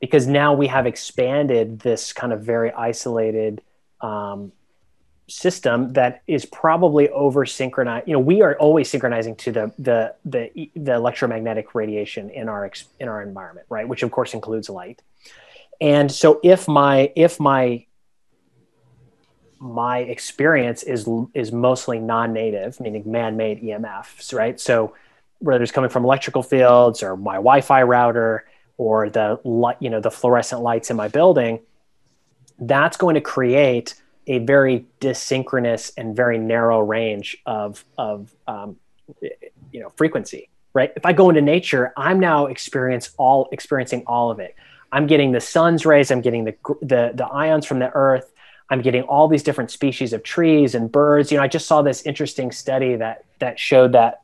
[SPEAKER 4] Because now we have expanded this kind of very isolated um, system that is probably over synchronized. You know, we are always synchronizing to the the the the electromagnetic radiation in our in our environment, right? Which of course includes light. And so if my if my my experience is is mostly non-native, meaning man-made EMFs, right? So whether it's coming from electrical fields or my Wi-Fi router or the light, you know, the fluorescent lights in my building, that's going to create a very dysynchronous and very narrow range of of um, you know frequency, right? If I go into nature, I'm now experience all experiencing all of it. I'm getting the sun's rays, I'm getting the the, the ions from the earth, I'm getting all these different species of trees and birds. You know, I just saw this interesting study that that showed that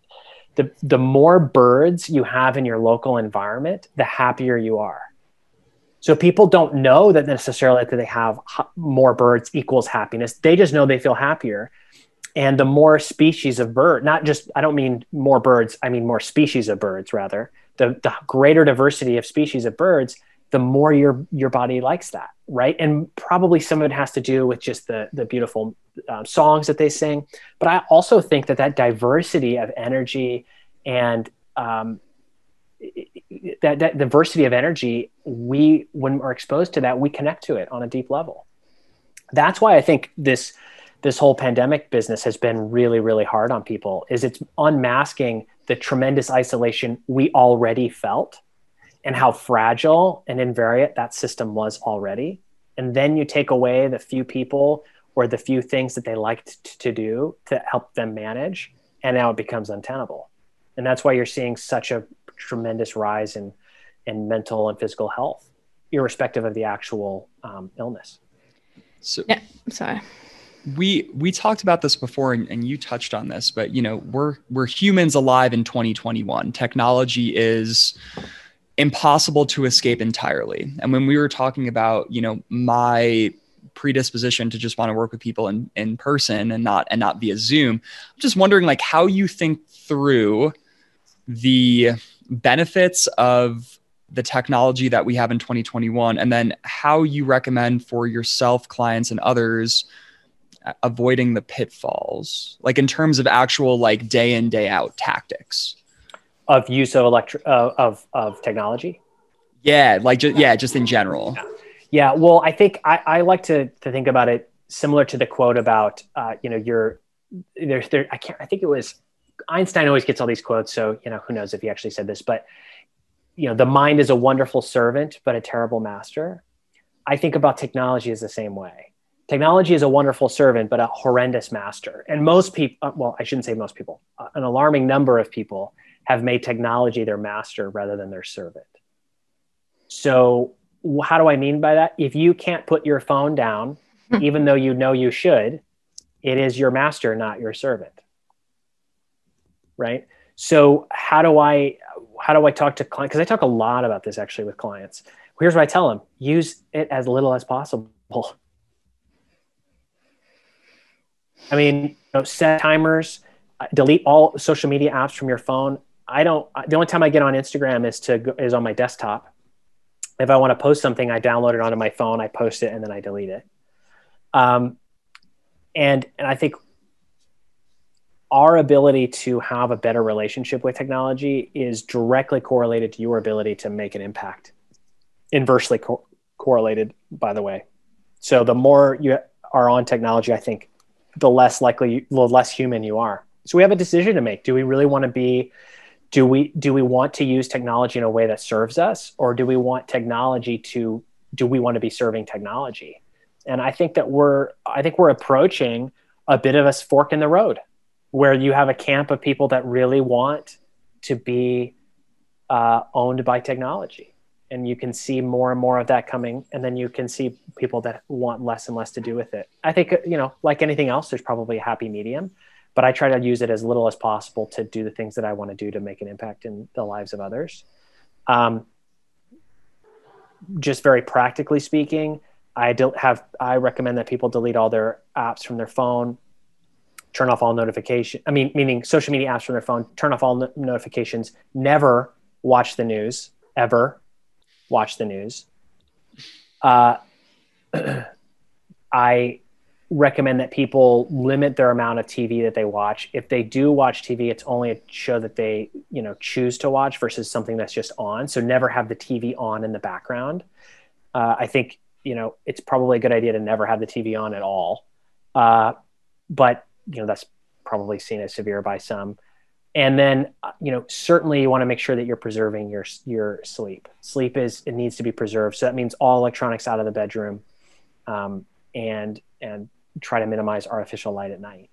[SPEAKER 4] the the more birds you have in your local environment, the happier you are. So people don't know that necessarily that they have more birds equals happiness. They just know they feel happier. And the more species of bird, not just I don't mean more birds, I mean more species of birds rather. The the greater diversity of species of birds, the more your your body likes that, right? And probably some of it has to do with just the the beautiful um, songs that they sing. But I also think that that diversity of energy and um, that, that diversity of energy, we when we're exposed to that, we connect to it on a deep level. That's why I think this this whole pandemic business has been really really hard on people. Is it's unmasking the tremendous isolation we already felt and how fragile and invariant that system was already. And then you take away the few people or the few things that they liked to do to help them manage, and now it becomes untenable. And that's why you're seeing such a tremendous rise in, in mental and physical health, irrespective of the actual um, illness.
[SPEAKER 1] So
[SPEAKER 3] Yeah, sorry.
[SPEAKER 1] we we talked about this before and, and you touched on this but you know we're we're humans alive in 2021 technology is impossible to escape entirely and when we were talking about you know my predisposition to just want to work with people in in person and not and not via zoom i'm just wondering like how you think through the benefits of the technology that we have in 2021 and then how you recommend for yourself clients and others avoiding the pitfalls like in terms of actual like day in day out tactics?
[SPEAKER 4] Of use of electric uh, of of technology?
[SPEAKER 1] Yeah like just yeah just in general.
[SPEAKER 4] Yeah, yeah well i think i, I like to to think about it similar to the quote about uh, you know your there's there i can't i think it was einstein always gets all these quotes so you know who knows if he actually said this but you know the mind is a wonderful servant but a terrible master. I think about technology as the same way. Technology is a wonderful servant but a horrendous master. And most people uh, well i shouldn't say most people uh, an alarming number of people have made technology their master rather than their servant. So how do i mean by that? If you can't put your phone down hmm. even though you know you should it is your master not your servant right so how do i how do i talk to clients because i talk a lot about this actually with clients here's what i tell them use it as little as possible I mean, you know, set timers, delete all social media apps from your phone. I don't. The only time I get on Instagram is to is on my desktop. If I want to post something, I download it onto my phone, I post it, and then I delete it. Um, and and I think our ability to have a better relationship with technology is directly correlated to your ability to make an impact. Inversely co- correlated, by the way. So the more you are on technology, I think the less likely, the less human you are. So we have a decision to make. Do we really want to be do we do we want to use technology in a way that serves us or do we want technology to do we want to be serving technology? And I think that we're I think we're approaching a bit of a fork in the road where you have a camp of people that really want to be uh, owned by technology. And you can see more and more of that coming and then you can see people that want less and less to do with it. I think you know like anything else there's probably a happy medium but i try to use it as little as possible to do the things that i want to do to make an impact in the lives of others. Um, just very practically speaking i don't have i recommend that people delete all their apps from their phone turn off all notifications. i mean meaning social media apps from their phone turn off all no- notifications never watch the news ever watch the news. Uh, I recommend that people limit their amount of TV that they watch. If they do watch TV, it's only a show that they, you know, choose to watch versus something that's just on. So never have the TV on in the background. Uh, I think, you know, it's probably a good idea to never have the TV on at all. Uh, but, you know, that's probably seen as severe by some. And then uh, you know certainly you want to make sure that you're preserving your your sleep. Sleep is it needs to be preserved. So that means all electronics out of the bedroom um, and and try to minimize artificial light at night.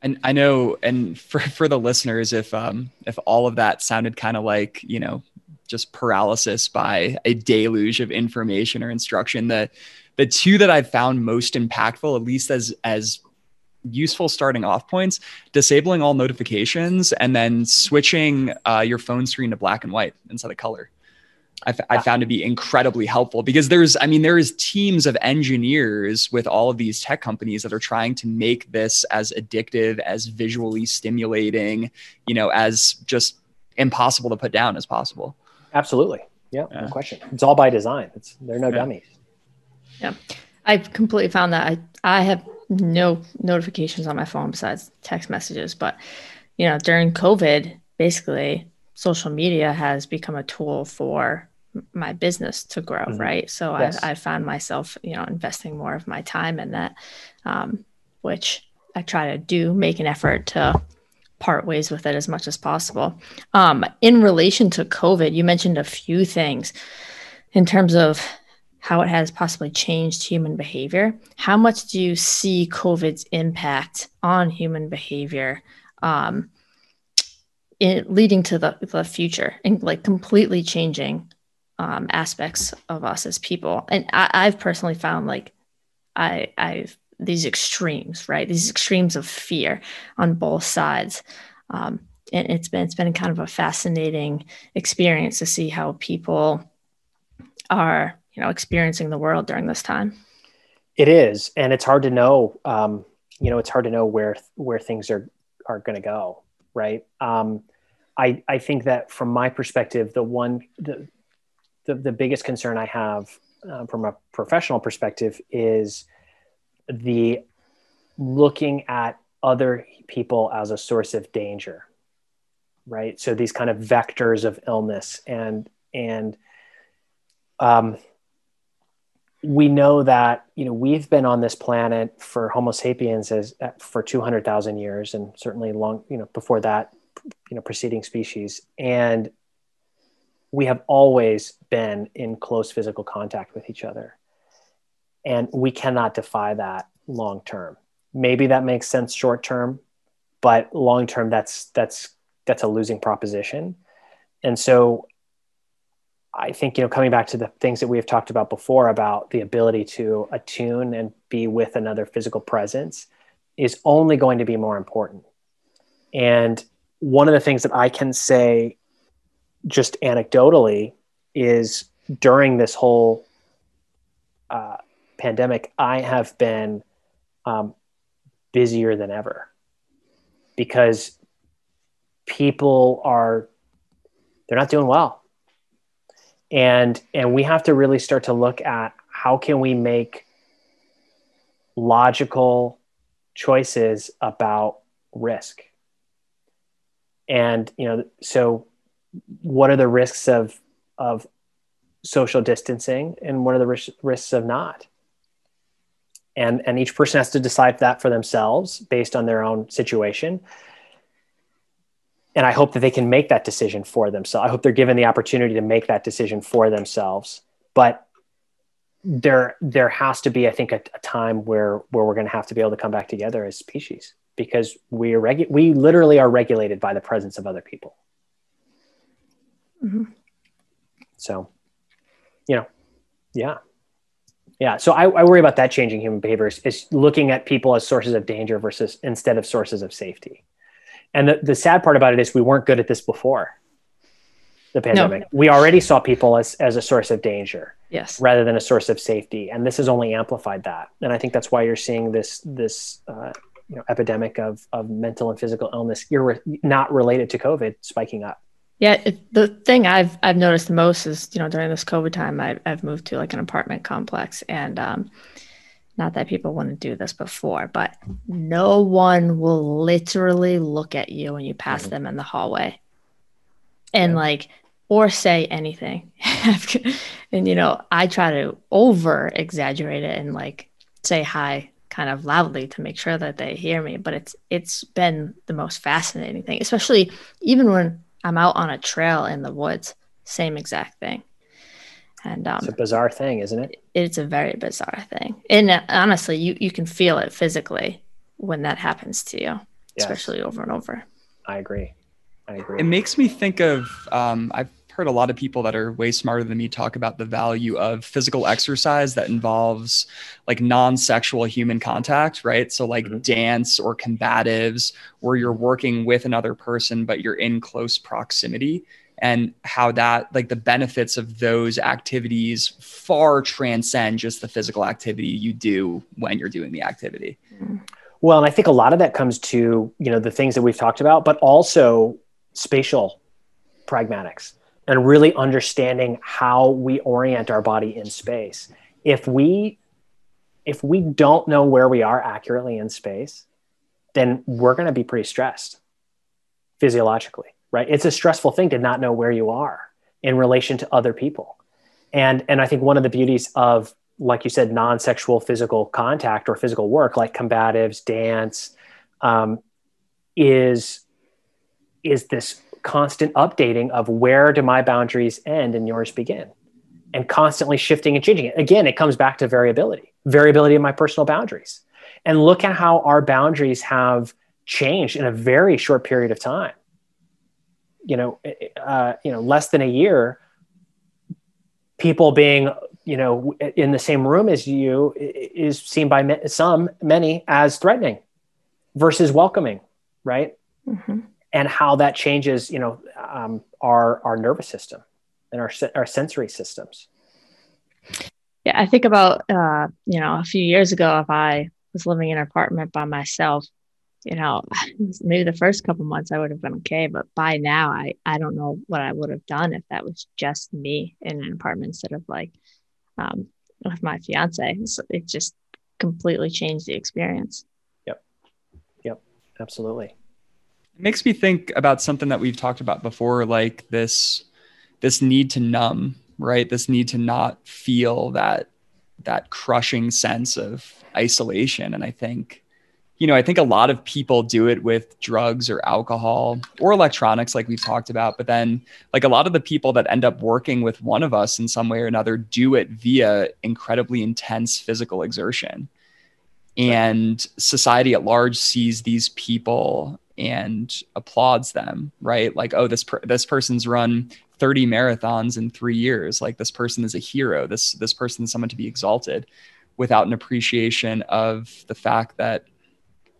[SPEAKER 1] And i know and for for the listeners if um if all of that sounded kind of like you know just paralysis by a deluge of information or instruction the the two that i've found most impactful at least as as useful starting off points disabling all notifications and then switching uh, your phone screen to black and white instead of color. I, f- I found to be incredibly helpful because there's i mean there is teams of engineers with all of these tech companies that are trying to make this as addictive as visually stimulating you know as just impossible to put down as possible.
[SPEAKER 4] Absolutely. Yeah, yeah. no question. It's all by design. It's they're no yeah. dummies.
[SPEAKER 3] Yeah. I've completely found that. I i have no notifications on my phone besides text messages. But, you know, during COVID, basically, social media has become a tool for my business to grow, mm-hmm. right? So yes. I, I found myself, you know, investing more of my time in that, um, which I try to do, make an effort to part ways with it as much as possible. Um, in relation to COVID, you mentioned a few things in terms of how it has possibly changed human behavior. How much do you see COVID's impact on human behavior, um, in, leading to the, the future and like completely changing um, aspects of us as people? And I, have personally found like I, I've these extremes, right? These extremes of fear on both sides. Um, and it's been it's been kind of a fascinating experience to see how people are you know experiencing the world during this time?
[SPEAKER 4] It is and it's hard to know um, you know it's hard to know where where things are are going to go right? Um, i i think that from my perspective the one the the, the biggest concern i have uh, from a professional perspective is the looking at other people as a source of danger right? So these kind of vectors of illness and and um, we know that you know we've been on this planet for Homo sapiens as uh, for two hundred thousand years, and certainly long you know before that, you know preceding species, and we have always been in close physical contact with each other, and we cannot defy that long term. Maybe that makes sense short term, but long term, that's that's that's a losing proposition, and so I think you know coming back to the things that we have talked about before about the ability to attune and be with another physical presence is only going to be more important. And one of the things that I can say just anecdotally is during this whole uh, pandemic, I have been um, busier than ever because people are they're not doing well and and we have to really start to look at how can we make logical choices about risk. And you know so what are the risks of of social distancing and what are the risks of not? And and each person has to decide that for themselves based on their own situation and i hope that they can make that decision for themselves i hope they're given the opportunity to make that decision for themselves but there there has to be i think a, a time where where we're going to have to be able to come back together as species because we are regu- we literally are regulated by the presence of other people mm-hmm. so you know yeah yeah. So I, I worry about that changing human behavior is, is, looking at people as sources of danger versus instead of sources of safety. And the, the sad part about it is we weren't good at this before the pandemic. No. We already saw people as, as a source of danger.
[SPEAKER 3] Yes.
[SPEAKER 4] Rather than a source of safety. And this has only amplified that. And I think that's why you're seeing this, this, uh, you know, epidemic of, of mental and physical illness, you're not related to COVID spiking up.
[SPEAKER 3] Yeah, it, the thing I've I've noticed the most is you know during this COVID time I've I've moved to like an apartment complex and um, not that people wouldn't do this before, but no one will literally look at you when you pass mm-hmm. them in the hallway, and yeah. like or say anything. and you know I try to over exaggerate it and like say hi kind of loudly to make sure that they hear me, but it's it's been the most fascinating thing, especially even when I'm out on a trail in the woods. Same exact thing. And um,
[SPEAKER 4] it's a bizarre thing, isn't it?
[SPEAKER 3] It's a very bizarre thing. And uh, honestly, you, you can feel it physically when that happens to you, yes. especially over and over.
[SPEAKER 4] I agree. I agree.
[SPEAKER 1] It makes me think of um, I've heard a lot of people that are way smarter than me talk about the value of physical exercise that involves like non-sexual human contact, right? So like mm-hmm. dance or combatives where you're working with another person but you're in close proximity and how that like the benefits of those activities far transcend just the physical activity you do when you're doing the activity. Mm-hmm.
[SPEAKER 4] Well, and I think a lot of that comes to, you know, the things that we've talked about, but also spatial pragmatics and really understanding how we orient our body in space. If we if we don't know where we are accurately in space, then we're going to be pretty stressed physiologically, right? It's a stressful thing to not know where you are in relation to other people. And and I think one of the beauties of like you said non-sexual physical contact or physical work like combatives, dance um, is is this constant updating of where do my boundaries end and yours begin and constantly shifting and changing it again it comes back to variability variability of my personal boundaries and look at how our boundaries have changed in a very short period of time you know uh, you know less than a year people being you know in the same room as you is seen by some many as threatening versus welcoming right mm-hmm and how that changes, you know, um, our our nervous system and our our sensory systems.
[SPEAKER 3] Yeah, I think about uh, you know a few years ago if I was living in an apartment by myself, you know, maybe the first couple months I would have been okay, but by now I I don't know what I would have done if that was just me in an apartment instead of like um, with my fiance. So it just completely changed the experience.
[SPEAKER 4] Yep. Yep. Absolutely.
[SPEAKER 1] It makes me think about something that we've talked about before, like this this need to numb, right? This need to not feel that that crushing sense of isolation. And I think, you know, I think a lot of people do it with drugs or alcohol or electronics, like we've talked about. But then, like a lot of the people that end up working with one of us in some way or another do it via incredibly intense physical exertion. And society at large sees these people and applauds them, right? Like, oh, this per- this person's run 30 marathons in 3 years. Like this person is a hero. This this person is someone to be exalted without an appreciation of the fact that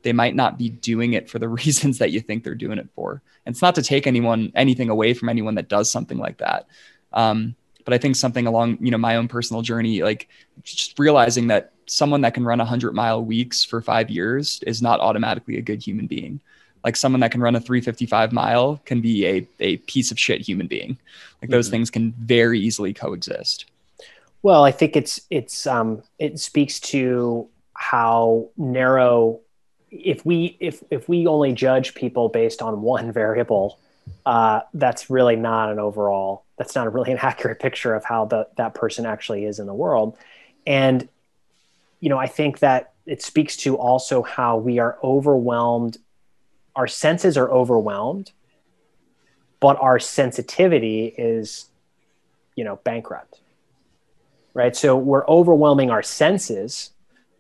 [SPEAKER 1] they might not be doing it for the reasons that you think they're doing it for. And it's not to take anyone anything away from anyone that does something like that. Um, but I think something along you know my own personal journey, like just realizing that someone that can run 100 mile weeks for five years is not automatically a good human being like someone that can run a 355 mile can be a, a piece of shit human being like those mm-hmm. things can very easily coexist
[SPEAKER 4] well i think it's it's um it speaks to how narrow if we if if we only judge people based on one variable uh that's really not an overall that's not really an accurate picture of how the, that person actually is in the world and you know, I think that it speaks to also how we are overwhelmed. Our senses are overwhelmed, but our sensitivity is, you know, bankrupt. Right. So we're overwhelming our senses.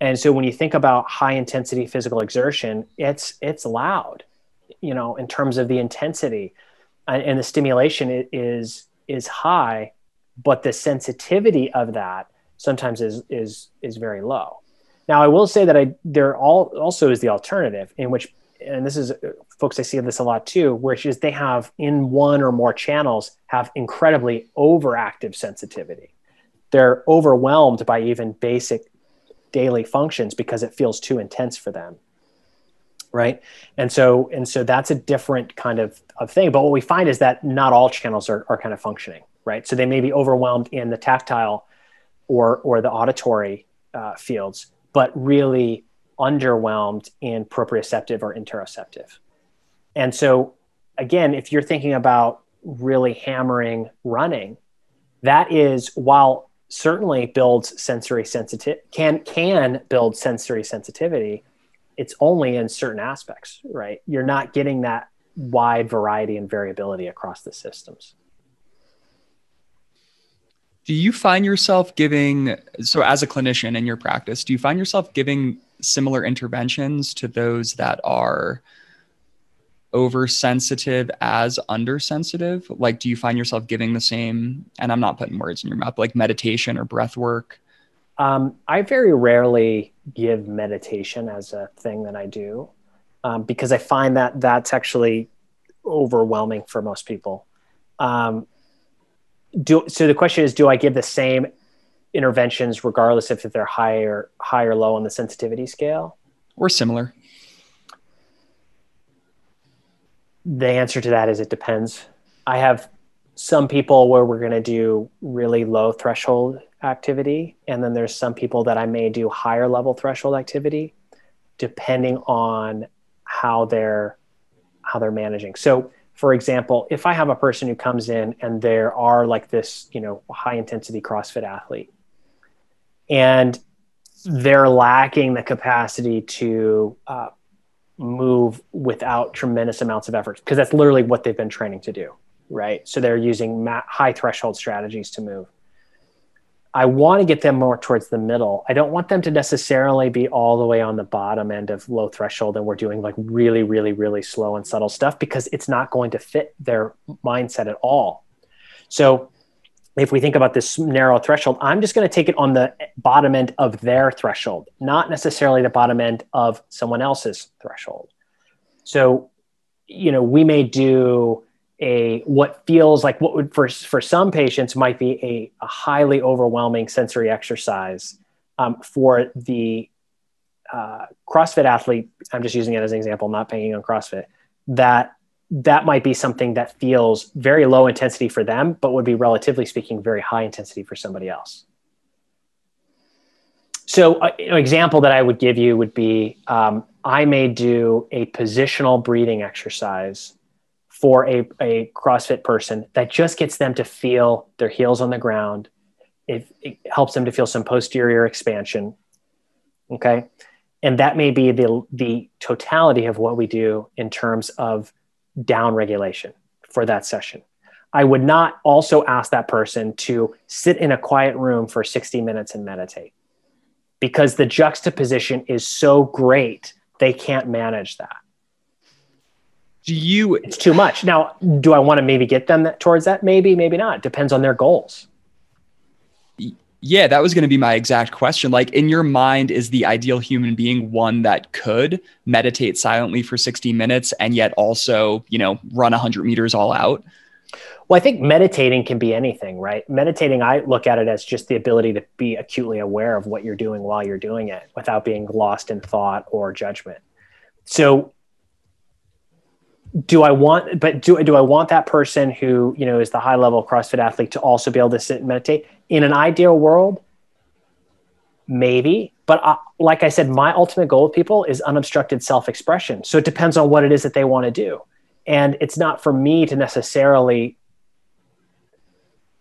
[SPEAKER 4] And so when you think about high intensity physical exertion, it's it's loud, you know, in terms of the intensity and the stimulation is is high, but the sensitivity of that sometimes is is is very low. Now, I will say that I there all also is the alternative in which, and this is folks I see this a lot too, which is they have in one or more channels have incredibly overactive sensitivity. They're overwhelmed by even basic daily functions because it feels too intense for them right? And so and so that's a different kind of, of thing. But what we find is that not all channels are, are kind of functioning right? So they may be overwhelmed in the tactile or or the auditory uh, fields but really underwhelmed in proprioceptive or interoceptive. And so again if you're thinking about really hammering running that is while certainly builds sensory sensitivity can can build sensory sensitivity it's only in certain aspects, right? You're not getting that wide variety and variability across the systems.
[SPEAKER 1] Do you find yourself giving, so as a clinician in your practice, do you find yourself giving similar interventions to those that are oversensitive as undersensitive? Like, do you find yourself giving the same, and I'm not putting words in your mouth, like meditation or breath work?
[SPEAKER 4] Um, I very rarely give meditation as a thing that I do um, because I find that that's actually overwhelming for most people. Um, do, so the question is, do I give the same interventions regardless if they're high or high or low on the sensitivity scale?
[SPEAKER 1] Or similar?
[SPEAKER 4] The answer to that is it depends. I have some people where we're going to do really low threshold activity and then there's some people that i may do higher level threshold activity depending on how they're how they're managing so for example if i have a person who comes in and there are like this you know high intensity crossfit athlete and they're lacking the capacity to uh, move without tremendous amounts of effort because that's literally what they've been training to do right so they're using ma- high threshold strategies to move I want to get them more towards the middle. I don't want them to necessarily be all the way on the bottom end of low threshold and we're doing like really, really, really slow and subtle stuff because it's not going to fit their mindset at all. So if we think about this narrow threshold, I'm just going to take it on the bottom end of their threshold, not necessarily the bottom end of someone else's threshold. So, you know, we may do a what feels like what would for for some patients might be a, a highly overwhelming sensory exercise um, for the uh, CrossFit athlete. I'm just using it as an example, not paying on CrossFit. That that might be something that feels very low intensity for them, but would be relatively speaking very high intensity for somebody else. So, uh, an example that I would give you would be um, I may do a positional breathing exercise for a, a CrossFit person that just gets them to feel their heels on the ground. It, it helps them to feel some posterior expansion. Okay. And that may be the, the totality of what we do in terms of down regulation for that session. I would not also ask that person to sit in a quiet room for 60 minutes and meditate because the juxtaposition is so great, they can't manage that.
[SPEAKER 1] Do you
[SPEAKER 4] it's too much. Now do i want to maybe get them that, towards that? Maybe maybe not. Depends on their goals
[SPEAKER 1] yeah that was going to be my exact question. Like in your mind is the ideal human being one that could meditate silently for 60 minutes and yet also you know run 100 meters all out?
[SPEAKER 4] Well i think meditating can be anything right? Meditating i look at it as just the ability to be acutely aware of what you're doing while you're doing it without being lost in thought or judgment. So do I want, but do, do I want that person who, you know, is the high level CrossFit athlete to also be able to sit and meditate? In an ideal world, maybe. But uh, like I said, my ultimate goal with people is unobstructed self expression. So it depends on what it is that they want to do. And it's not for me to necessarily,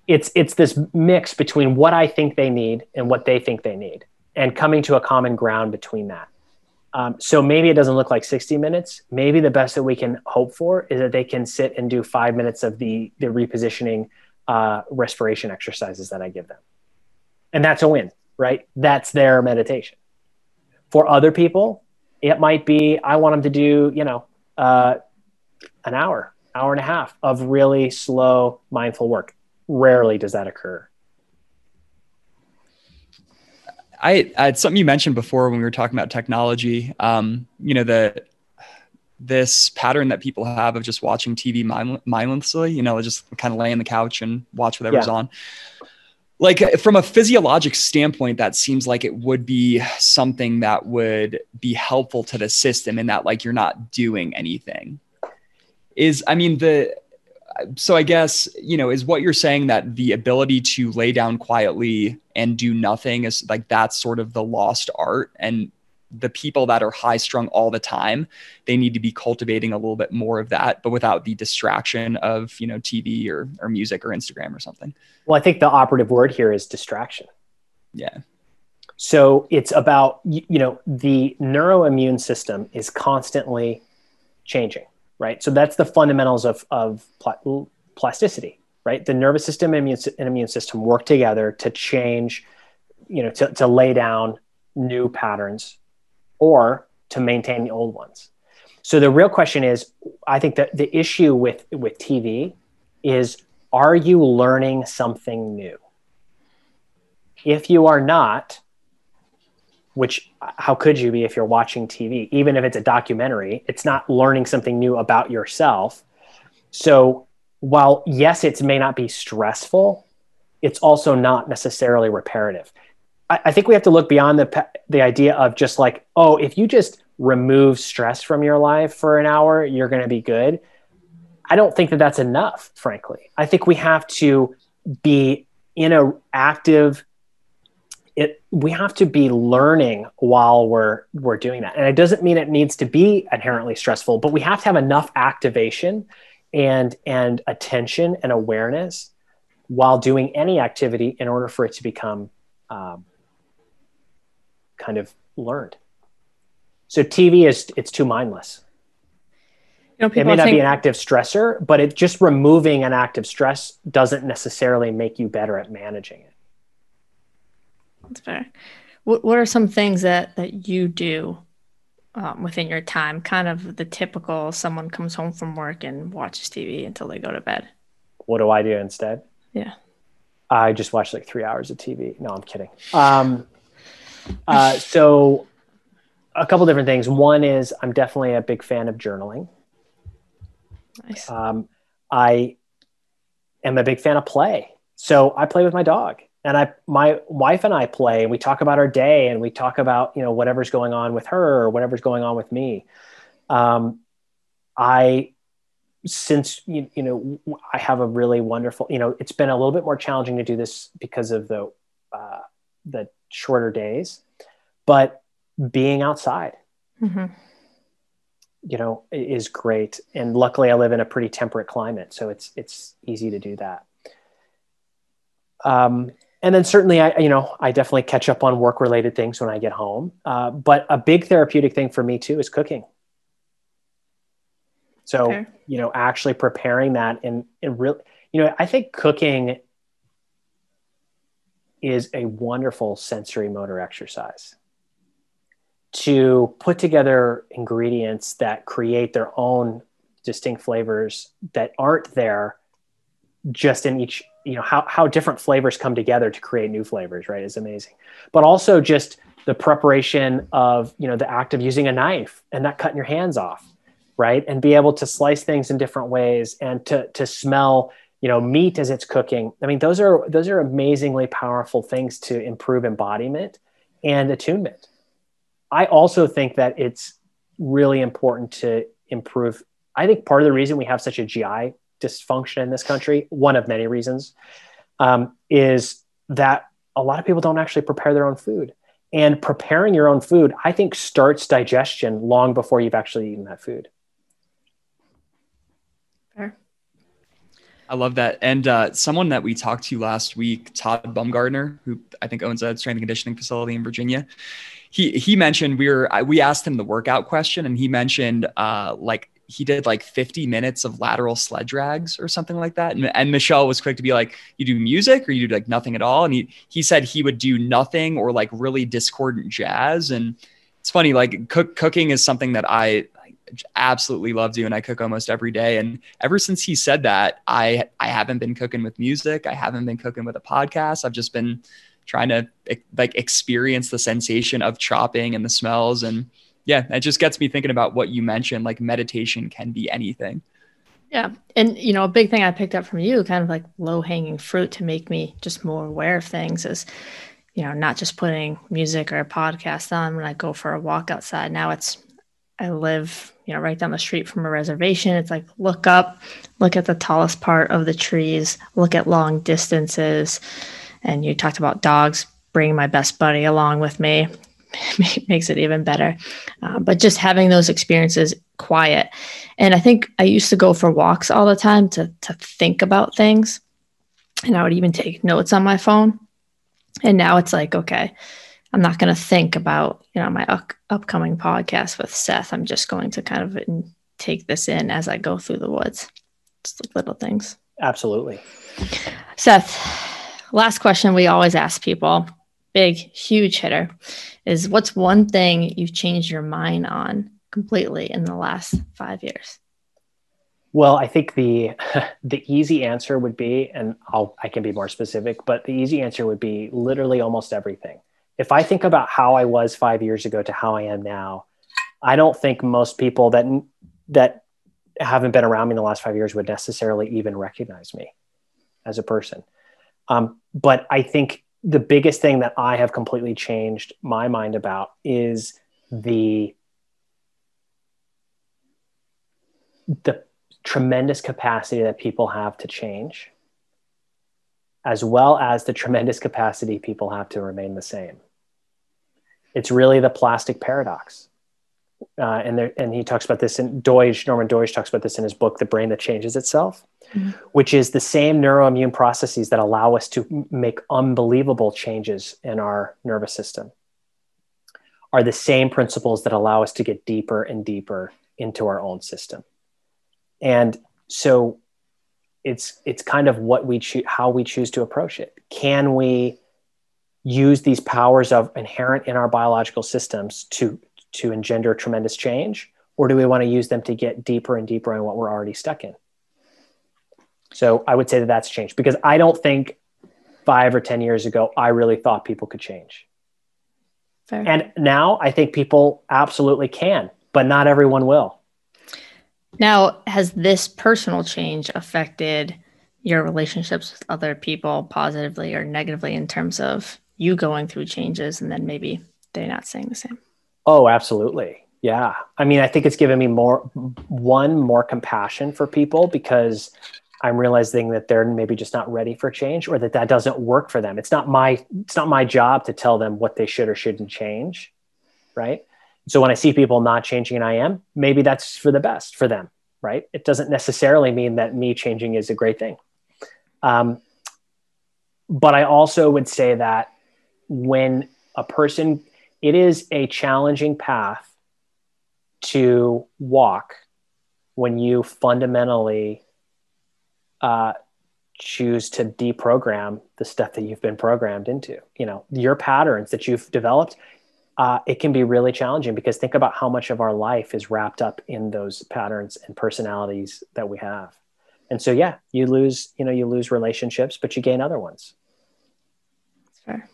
[SPEAKER 4] it's, it's this mix between what I think they need and what they think they need. and coming to a common ground between that. Um, so maybe it doesn't look like 60 minutes. Maybe the best that we can hope for is that they can sit and do five minutes of the the repositioning uh, respiration exercises that I give them, and that's a win, right? That's their meditation. For other people, it might be I want them to do you know uh, an hour, hour and a half of really slow mindful work. Rarely does that occur.
[SPEAKER 1] I, I it's something you mentioned before when we were talking about technology. Um, you know the this pattern that people have of just watching TV mindlessly. You know, just kind of lay on the couch and watch whatever's yeah. on. Like from a physiologic standpoint, that seems like it would be something that would be helpful to the system in that like you're not doing anything. Is I mean the so I guess, you know, is what you're saying that the ability to lay down quietly and do nothing is like that's sort of the lost art. And the people that are high strung all the time, they need to be cultivating a little bit more of that, but without the distraction of, you know, TV or, or music or Instagram or something.
[SPEAKER 4] Well, I think the operative word here is distraction.
[SPEAKER 1] Yeah.
[SPEAKER 4] So it's about, you know, the neuroimmune system is constantly changing right? So that's the fundamentals of, of pl- plasticity, right? The nervous system and immune, and immune system work together to change, you know, to, to lay down new patterns or to maintain the old ones. So the real question is, I think that the issue with, with TV is, are you learning something new? If you are not, which how could you be if you're watching TV? Even if it's a documentary, it's not learning something new about yourself. So while yes, it may not be stressful, it's also not necessarily reparative. I, I think we have to look beyond the the idea of just like, oh, if you just remove stress from your life for an hour, you're going to be good. I don't think that that's enough, frankly. I think we have to be in a active it we have to be learning while we're we're doing that. And it doesn't mean it needs to be inherently stressful but we have to have enough activation and and attention and awareness while doing any activity in order for it to become um, kind of learned. So tv is it's too mindless. You know, it may not think- be an active stressor but it just removing an active stress doesn't necessarily make you better at managing it
[SPEAKER 3] that's fair. What What are some things that that you do um, within your time? Kind of the typical someone comes home from work and watches TV until they go to bed.
[SPEAKER 4] What do I do instead?
[SPEAKER 3] Yeah.
[SPEAKER 4] I just watch like three hours of TV. No, I'm kidding. Um, uh, so, a couple different things. One is I'm definitely a big fan of journaling.
[SPEAKER 3] Nice.
[SPEAKER 4] Um, I am a big fan of play. So I play with my dog and I, my wife and I play and we talk about our day and we talk about, you know, whatever's going on with her or whatever's going on with me. Um, I, since, you, you know, I have a really wonderful, you know, it's been a little bit more challenging to do this because of the, uh, the shorter days, but being outside, mm-hmm. you know, is great. And luckily I live in a pretty temperate climate. So it's, it's easy to do that. Um, and then certainly I, you know, I definitely catch up on work related things when I get home. Uh, but a big therapeutic thing for me too is cooking. So, okay. you know, actually preparing that and, and really, you know, I think cooking is a wonderful sensory motor exercise to put together ingredients that create their own distinct flavors that aren't there just in each you know how, how different flavors come together to create new flavors right is amazing. But also just the preparation of you know the act of using a knife and not cutting your hands off right and be able to slice things in different ways and to to smell you know meat as it's cooking. I mean those are those are amazingly powerful things to improve embodiment and attunement. I also think that it's really important to improve i think part of the reason we have such a gi dysfunction in this country, one of many reasons, um, is that a lot of people don't actually prepare their own food. And preparing your own food, I think, starts digestion long before you've actually eaten that food.
[SPEAKER 3] Fair.
[SPEAKER 1] I love that. And uh, someone that we talked to last week, Todd Bumgardner, who I think owns a strength and conditioning facility in Virginia, he he mentioned we were we asked him the workout question, and he mentioned uh, like he did like 50 minutes of lateral sled drags or something like that. And, and, Michelle was quick to be like, you do music or you do like nothing at all. And he, he said he would do nothing or like really discordant jazz. And it's funny, like cook, cooking is something that I absolutely love doing. I cook almost every day. And ever since he said that, I, I haven't been cooking with music. I haven't been cooking with a podcast. I've just been trying to like experience the sensation of chopping and the smells and, yeah, it just gets me thinking about what you mentioned. Like meditation can be anything.
[SPEAKER 3] Yeah. And, you know, a big thing I picked up from you, kind of like low hanging fruit to make me just more aware of things is, you know, not just putting music or a podcast on when I go for a walk outside. Now it's, I live, you know, right down the street from a reservation. It's like, look up, look at the tallest part of the trees, look at long distances. And you talked about dogs, bring my best buddy along with me makes it even better. Uh, but just having those experiences quiet. And I think I used to go for walks all the time to, to think about things. And I would even take notes on my phone. And now it's like, okay, I'm not going to think about, you know, my up- upcoming podcast with Seth. I'm just going to kind of take this in as I go through the woods. Just little things.
[SPEAKER 4] Absolutely.
[SPEAKER 3] Seth, last question we always ask people big, huge hitter is what's one thing you've changed your mind on completely in the last five years?
[SPEAKER 4] Well, I think the the easy answer would be, and I'll I can be more specific, but the easy answer would be literally almost everything. If I think about how I was five years ago to how I am now, I don't think most people that that haven't been around me in the last five years would necessarily even recognize me as a person. Um, but I think the biggest thing that I have completely changed my mind about is the the tremendous capacity that people have to change as well as the tremendous capacity people have to remain the same. It's really the plastic paradox. Uh, and there, and he talks about this in Doidge, Norman Doidge talks about this in his book, The Brain That Changes Itself, mm-hmm. which is the same neuroimmune processes that allow us to make unbelievable changes in our nervous system are the same principles that allow us to get deeper and deeper into our own system. And so it's it's kind of what we choose how we choose to approach it. Can we use these powers of inherent in our biological systems to to engender tremendous change? Or do we want to use them to get deeper and deeper in what we're already stuck in? So I would say that that's changed because I don't think five or 10 years ago, I really thought people could change. Fair. And now I think people absolutely can, but not everyone will.
[SPEAKER 3] Now, has this personal change affected your relationships with other people positively or negatively in terms of you going through changes and then maybe they're not saying the same?
[SPEAKER 4] Oh, absolutely. Yeah. I mean, I think it's given me more, one, more compassion for people because I'm realizing that they're maybe just not ready for change or that that doesn't work for them. It's not my, it's not my job to tell them what they should or shouldn't change. Right. So when I see people not changing and I am, maybe that's for the best for them. Right. It doesn't necessarily mean that me changing is a great thing. Um, but I also would say that when a person it is a challenging path to walk when you fundamentally uh, choose to deprogram the stuff that you've been programmed into. You know, your patterns that you've developed, uh, it can be really challenging because think about how much of our life is wrapped up in those patterns and personalities that we have. And so, yeah, you lose, you know, you lose relationships, but you gain other ones.
[SPEAKER 3] That's fair.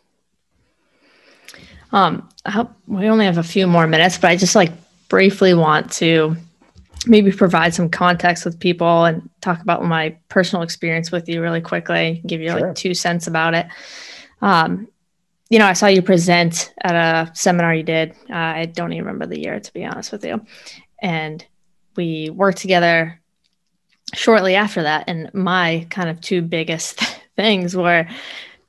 [SPEAKER 3] Um, I hope, we only have a few more minutes, but I just like briefly want to maybe provide some context with people and talk about my personal experience with you really quickly, give you sure. like two cents about it. Um, you know, I saw you present at a seminar you did. Uh, I don't even remember the year, to be honest with you. And we worked together shortly after that. And my kind of two biggest things were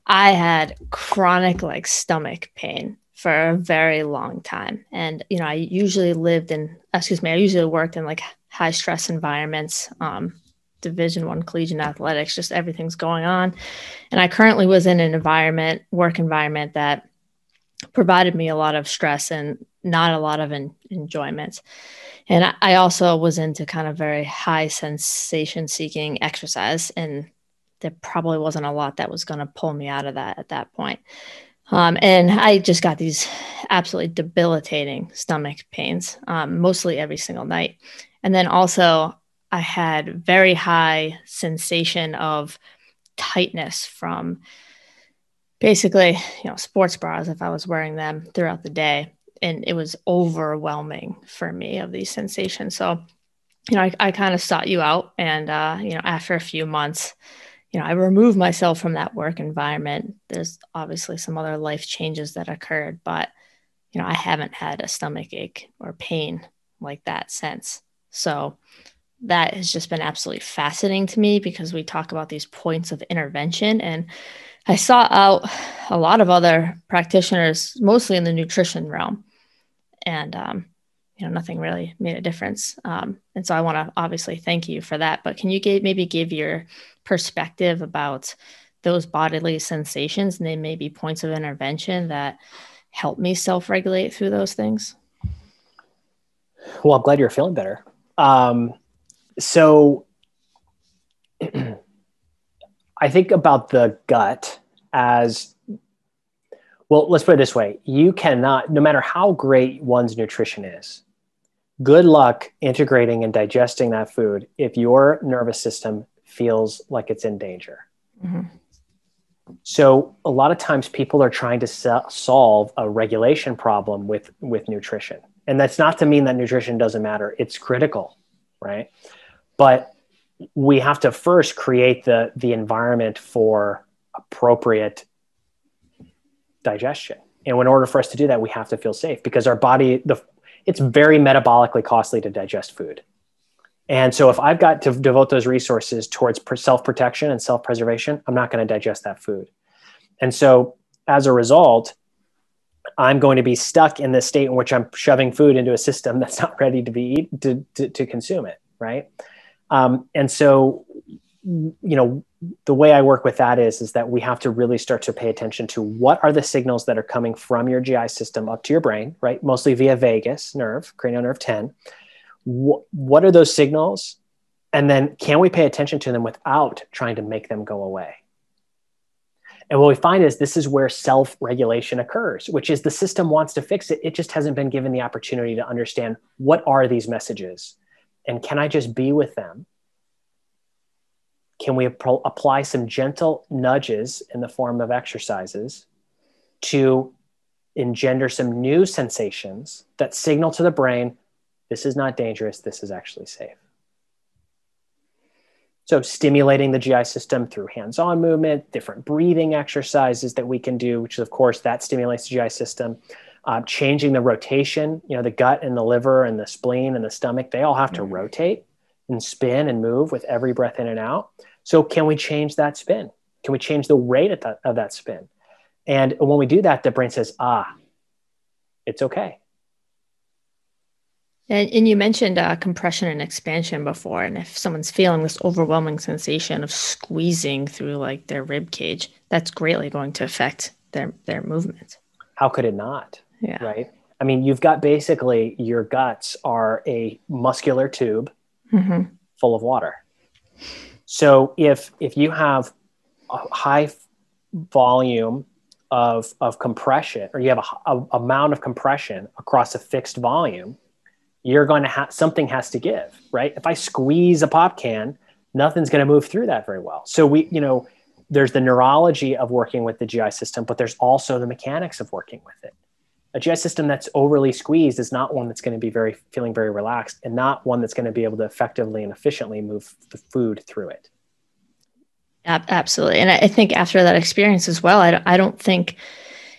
[SPEAKER 3] I had chronic like stomach pain for a very long time. And, you know, I usually lived in, excuse me, I usually worked in like high stress environments, um, division one collegiate athletics just everything's going on. And i currently was in an environment work environment that provided me a lot of stress and not a lot of en- enjoyment. And I, I also was into kind of very high sensation seeking exercise and there probably wasn't a lot that was going to pull me out of that at that point um, and I just got these absolutely debilitating stomach pains, um, mostly every single night. And then also, I had very high sensation of tightness from basically, you know, sports bras if I was wearing them throughout the day. And it was overwhelming for me of these sensations. So, you know, I, I kind of sought you out. And, uh, you know, after a few months, you know, I removed myself from that work environment. There's obviously some other life changes that occurred, but you know, I haven't had a stomach ache or pain like that since. So that has just been absolutely fascinating to me because we talk about these points of intervention and I saw out a lot of other practitioners, mostly in the nutrition realm, and um, you know nothing really made a difference. Um, and so I want to obviously thank you for that. But can you give, maybe give your perspective about those bodily sensations and they may be points of intervention that help me self-regulate through those things?
[SPEAKER 4] Well i'm glad you're feeling better. Um, so i think about the gut as well let's put it this way. You cannot no matter how great one's nutrition is good luck integrating and digesting that food if your nervous system feels like it's in danger. Mm-hmm. So a lot of times people are trying to solve a regulation problem with with nutrition. And that's not to mean that nutrition doesn't matter. It's critical, right? But we have to first create the the environment for appropriate digestion. And in order for us to do that, we have to feel safe because our body the it's very metabolically costly to digest food. And so if I've got to devote those resources towards self protection and self preservation, I'm not going to digest that food. And so as a result, I'm going to be stuck in this state in which I'm shoving food into a system that's not ready to be to, to, to consume it. Right. Um, and so, you know, the way I work with that is, is that we have to really start to pay attention to what are the signals that are coming from your GI system up to your brain, right? Mostly via vagus nerve, cranial nerve 10 wh- what are those signals? And then can we pay attention to them without trying to make them go away? And what we find is this is where self regulation occurs, which is the system wants to fix it. It just hasn't been given the opportunity to understand what are these messages and can I just be with them? Can we ap- apply some gentle nudges in the form of exercises to engender some new sensations that signal to the brain this is not dangerous. This is actually safe. So, stimulating the GI system through hands on movement, different breathing exercises that we can do, which, of course, that stimulates the GI system. Uh, changing the rotation, you know, the gut and the liver and the spleen and the stomach, they all have to mm-hmm. rotate and spin and move with every breath in and out. So, can we change that spin? Can we change the rate of that, of that spin? And when we do that, the brain says, ah, it's okay.
[SPEAKER 3] And, and you mentioned uh, compression and expansion before, and if someone's feeling this overwhelming sensation of squeezing through like their rib cage, that's greatly going to affect their their movement.
[SPEAKER 4] How could it not?
[SPEAKER 3] Yeah.
[SPEAKER 4] Right. I mean, you've got basically your guts are a muscular tube mm-hmm. full of water. So if if you have a high volume of of compression, or you have a, a amount of compression across a fixed volume you're going to have something has to give, right? If I squeeze a pop can, nothing's going to move through that very well. So we, you know, there's the neurology of working with the GI system, but there's also the mechanics of working with it. A GI system that's overly squeezed is not one that's going to be very feeling very relaxed and not one that's going to be able to effectively and efficiently move the food through it.
[SPEAKER 3] Absolutely. And I think after that experience as well, I, don't think,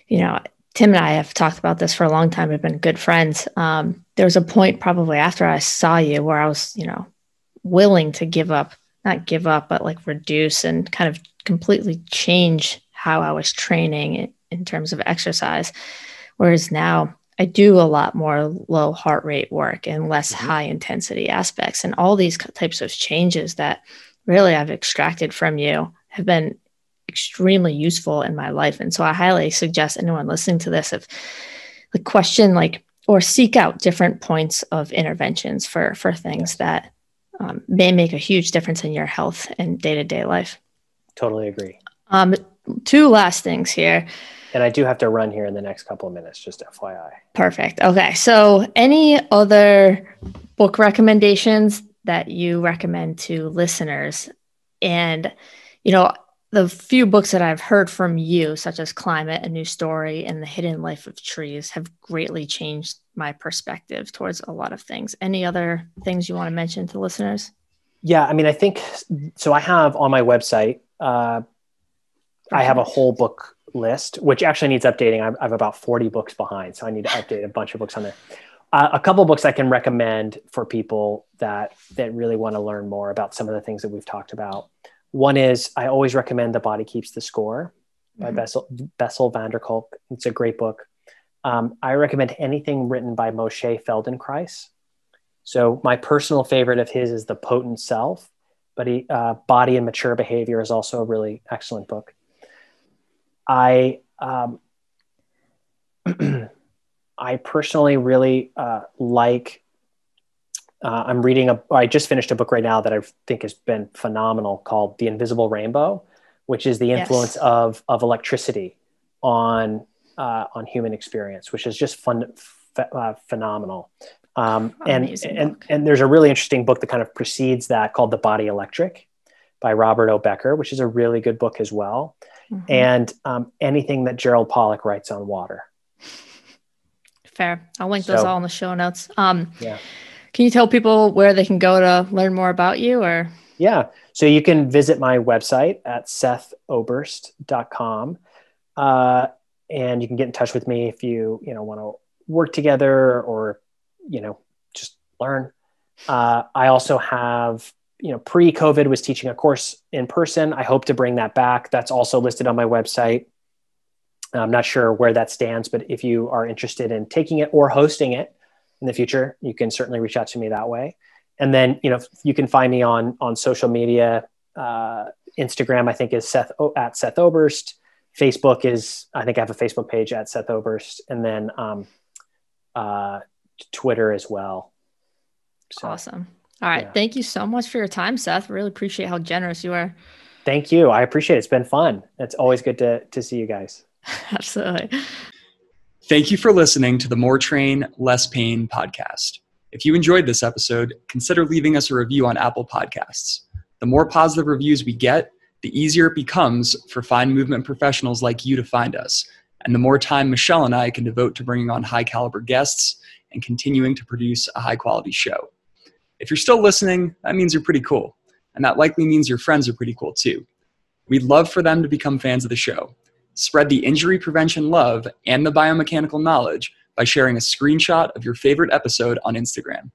[SPEAKER 3] you know, Tim and I have talked about this for a long time. We've been good friends. Um, there was a point probably after I saw you where I was, you know, willing to give up, not give up, but like reduce and kind of completely change how I was training in terms of exercise. Whereas now I do a lot more low heart rate work and less mm-hmm. high intensity aspects and all these types of changes that really I've extracted from you have been extremely useful in my life. And so I highly suggest anyone listening to this if the question like or seek out different points of interventions for for things that um, may make a huge difference in your health and day-to-day life.
[SPEAKER 4] Totally agree.
[SPEAKER 3] Um, two last things here.
[SPEAKER 4] And I do have to run here in the next couple of minutes, just FYI.
[SPEAKER 3] Perfect. Okay. So, any other book recommendations that you recommend to listeners? And, you know, the few books that I've heard from you, such as Climate, A New Story, and The Hidden Life of Trees, have greatly changed my perspective towards a lot of things. Any other things you want to mention to listeners?
[SPEAKER 4] Yeah, I mean, I think so. I have on my website, uh, I have a whole book list, which actually needs updating. I'm, I'm, about 40 books behind, so I need to update a bunch of books on there. Uh, a couple books I can recommend for people that that really want to learn more about some of the things that we've talked about. One is I always recommend The Body Keeps the Score by mm-hmm. Bessel, Bessel van der Kolk. It's a great book. Um, I recommend anything written by Moshe Feldenkrais. So my personal favorite of his is The Potent Self, but he, uh, Body and Mature Behavior is also a really excellent book. I um, I personally really uh, like. Uh, I'm reading a. I just finished a book right now that I think has been phenomenal called "The Invisible Rainbow," which is the influence yes. of of electricity on uh, on human experience, which is just fun, f- uh, phenomenal. Um, and and and there's a really interesting book that kind of precedes that called "The Body Electric" by Robert O. Becker, which is a really good book as well mm-hmm. and um, anything that Gerald Pollack writes on water.
[SPEAKER 3] Fair. I'll link those all in the show notes. Um, yeah. Can you tell people where they can go to learn more about you or?
[SPEAKER 4] Yeah. So you can visit my website at sethoberst.com. Uh, and you can get in touch with me if you, you know, want to work together or, you know, just learn. Uh, I also have you know, pre-COVID was teaching a course in person. I hope to bring that back. That's also listed on my website. I'm not sure where that stands, but if you are interested in taking it or hosting it in the future, you can certainly reach out to me that way. And then, you know, you can find me on on social media. Uh, Instagram, I think, is Seth at Seth Oberst. Facebook is, I think, I have a Facebook page at Seth Oberst, and then um, uh, Twitter as well.
[SPEAKER 3] So, awesome. All right. Yeah. Thank you so much for your time, Seth. Really appreciate how generous you are.
[SPEAKER 4] Thank you. I appreciate it. It's been fun. It's always good to, to see you guys.
[SPEAKER 3] Absolutely.
[SPEAKER 1] Thank you for listening to the More Train, Less Pain podcast. If you enjoyed this episode, consider leaving us a review on Apple Podcasts. The more positive reviews we get, the easier it becomes for fine movement professionals like you to find us, and the more time Michelle and I can devote to bringing on high caliber guests and continuing to produce a high quality show. If you're still listening, that means you're pretty cool. And that likely means your friends are pretty cool too. We'd love for them to become fans of the show. Spread the injury prevention love and the biomechanical knowledge by sharing a screenshot of your favorite episode on Instagram.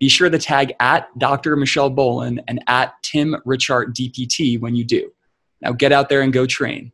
[SPEAKER 1] Be sure to tag at Dr. Michelle Boland and at Tim Richard DPT when you do. Now get out there and go train.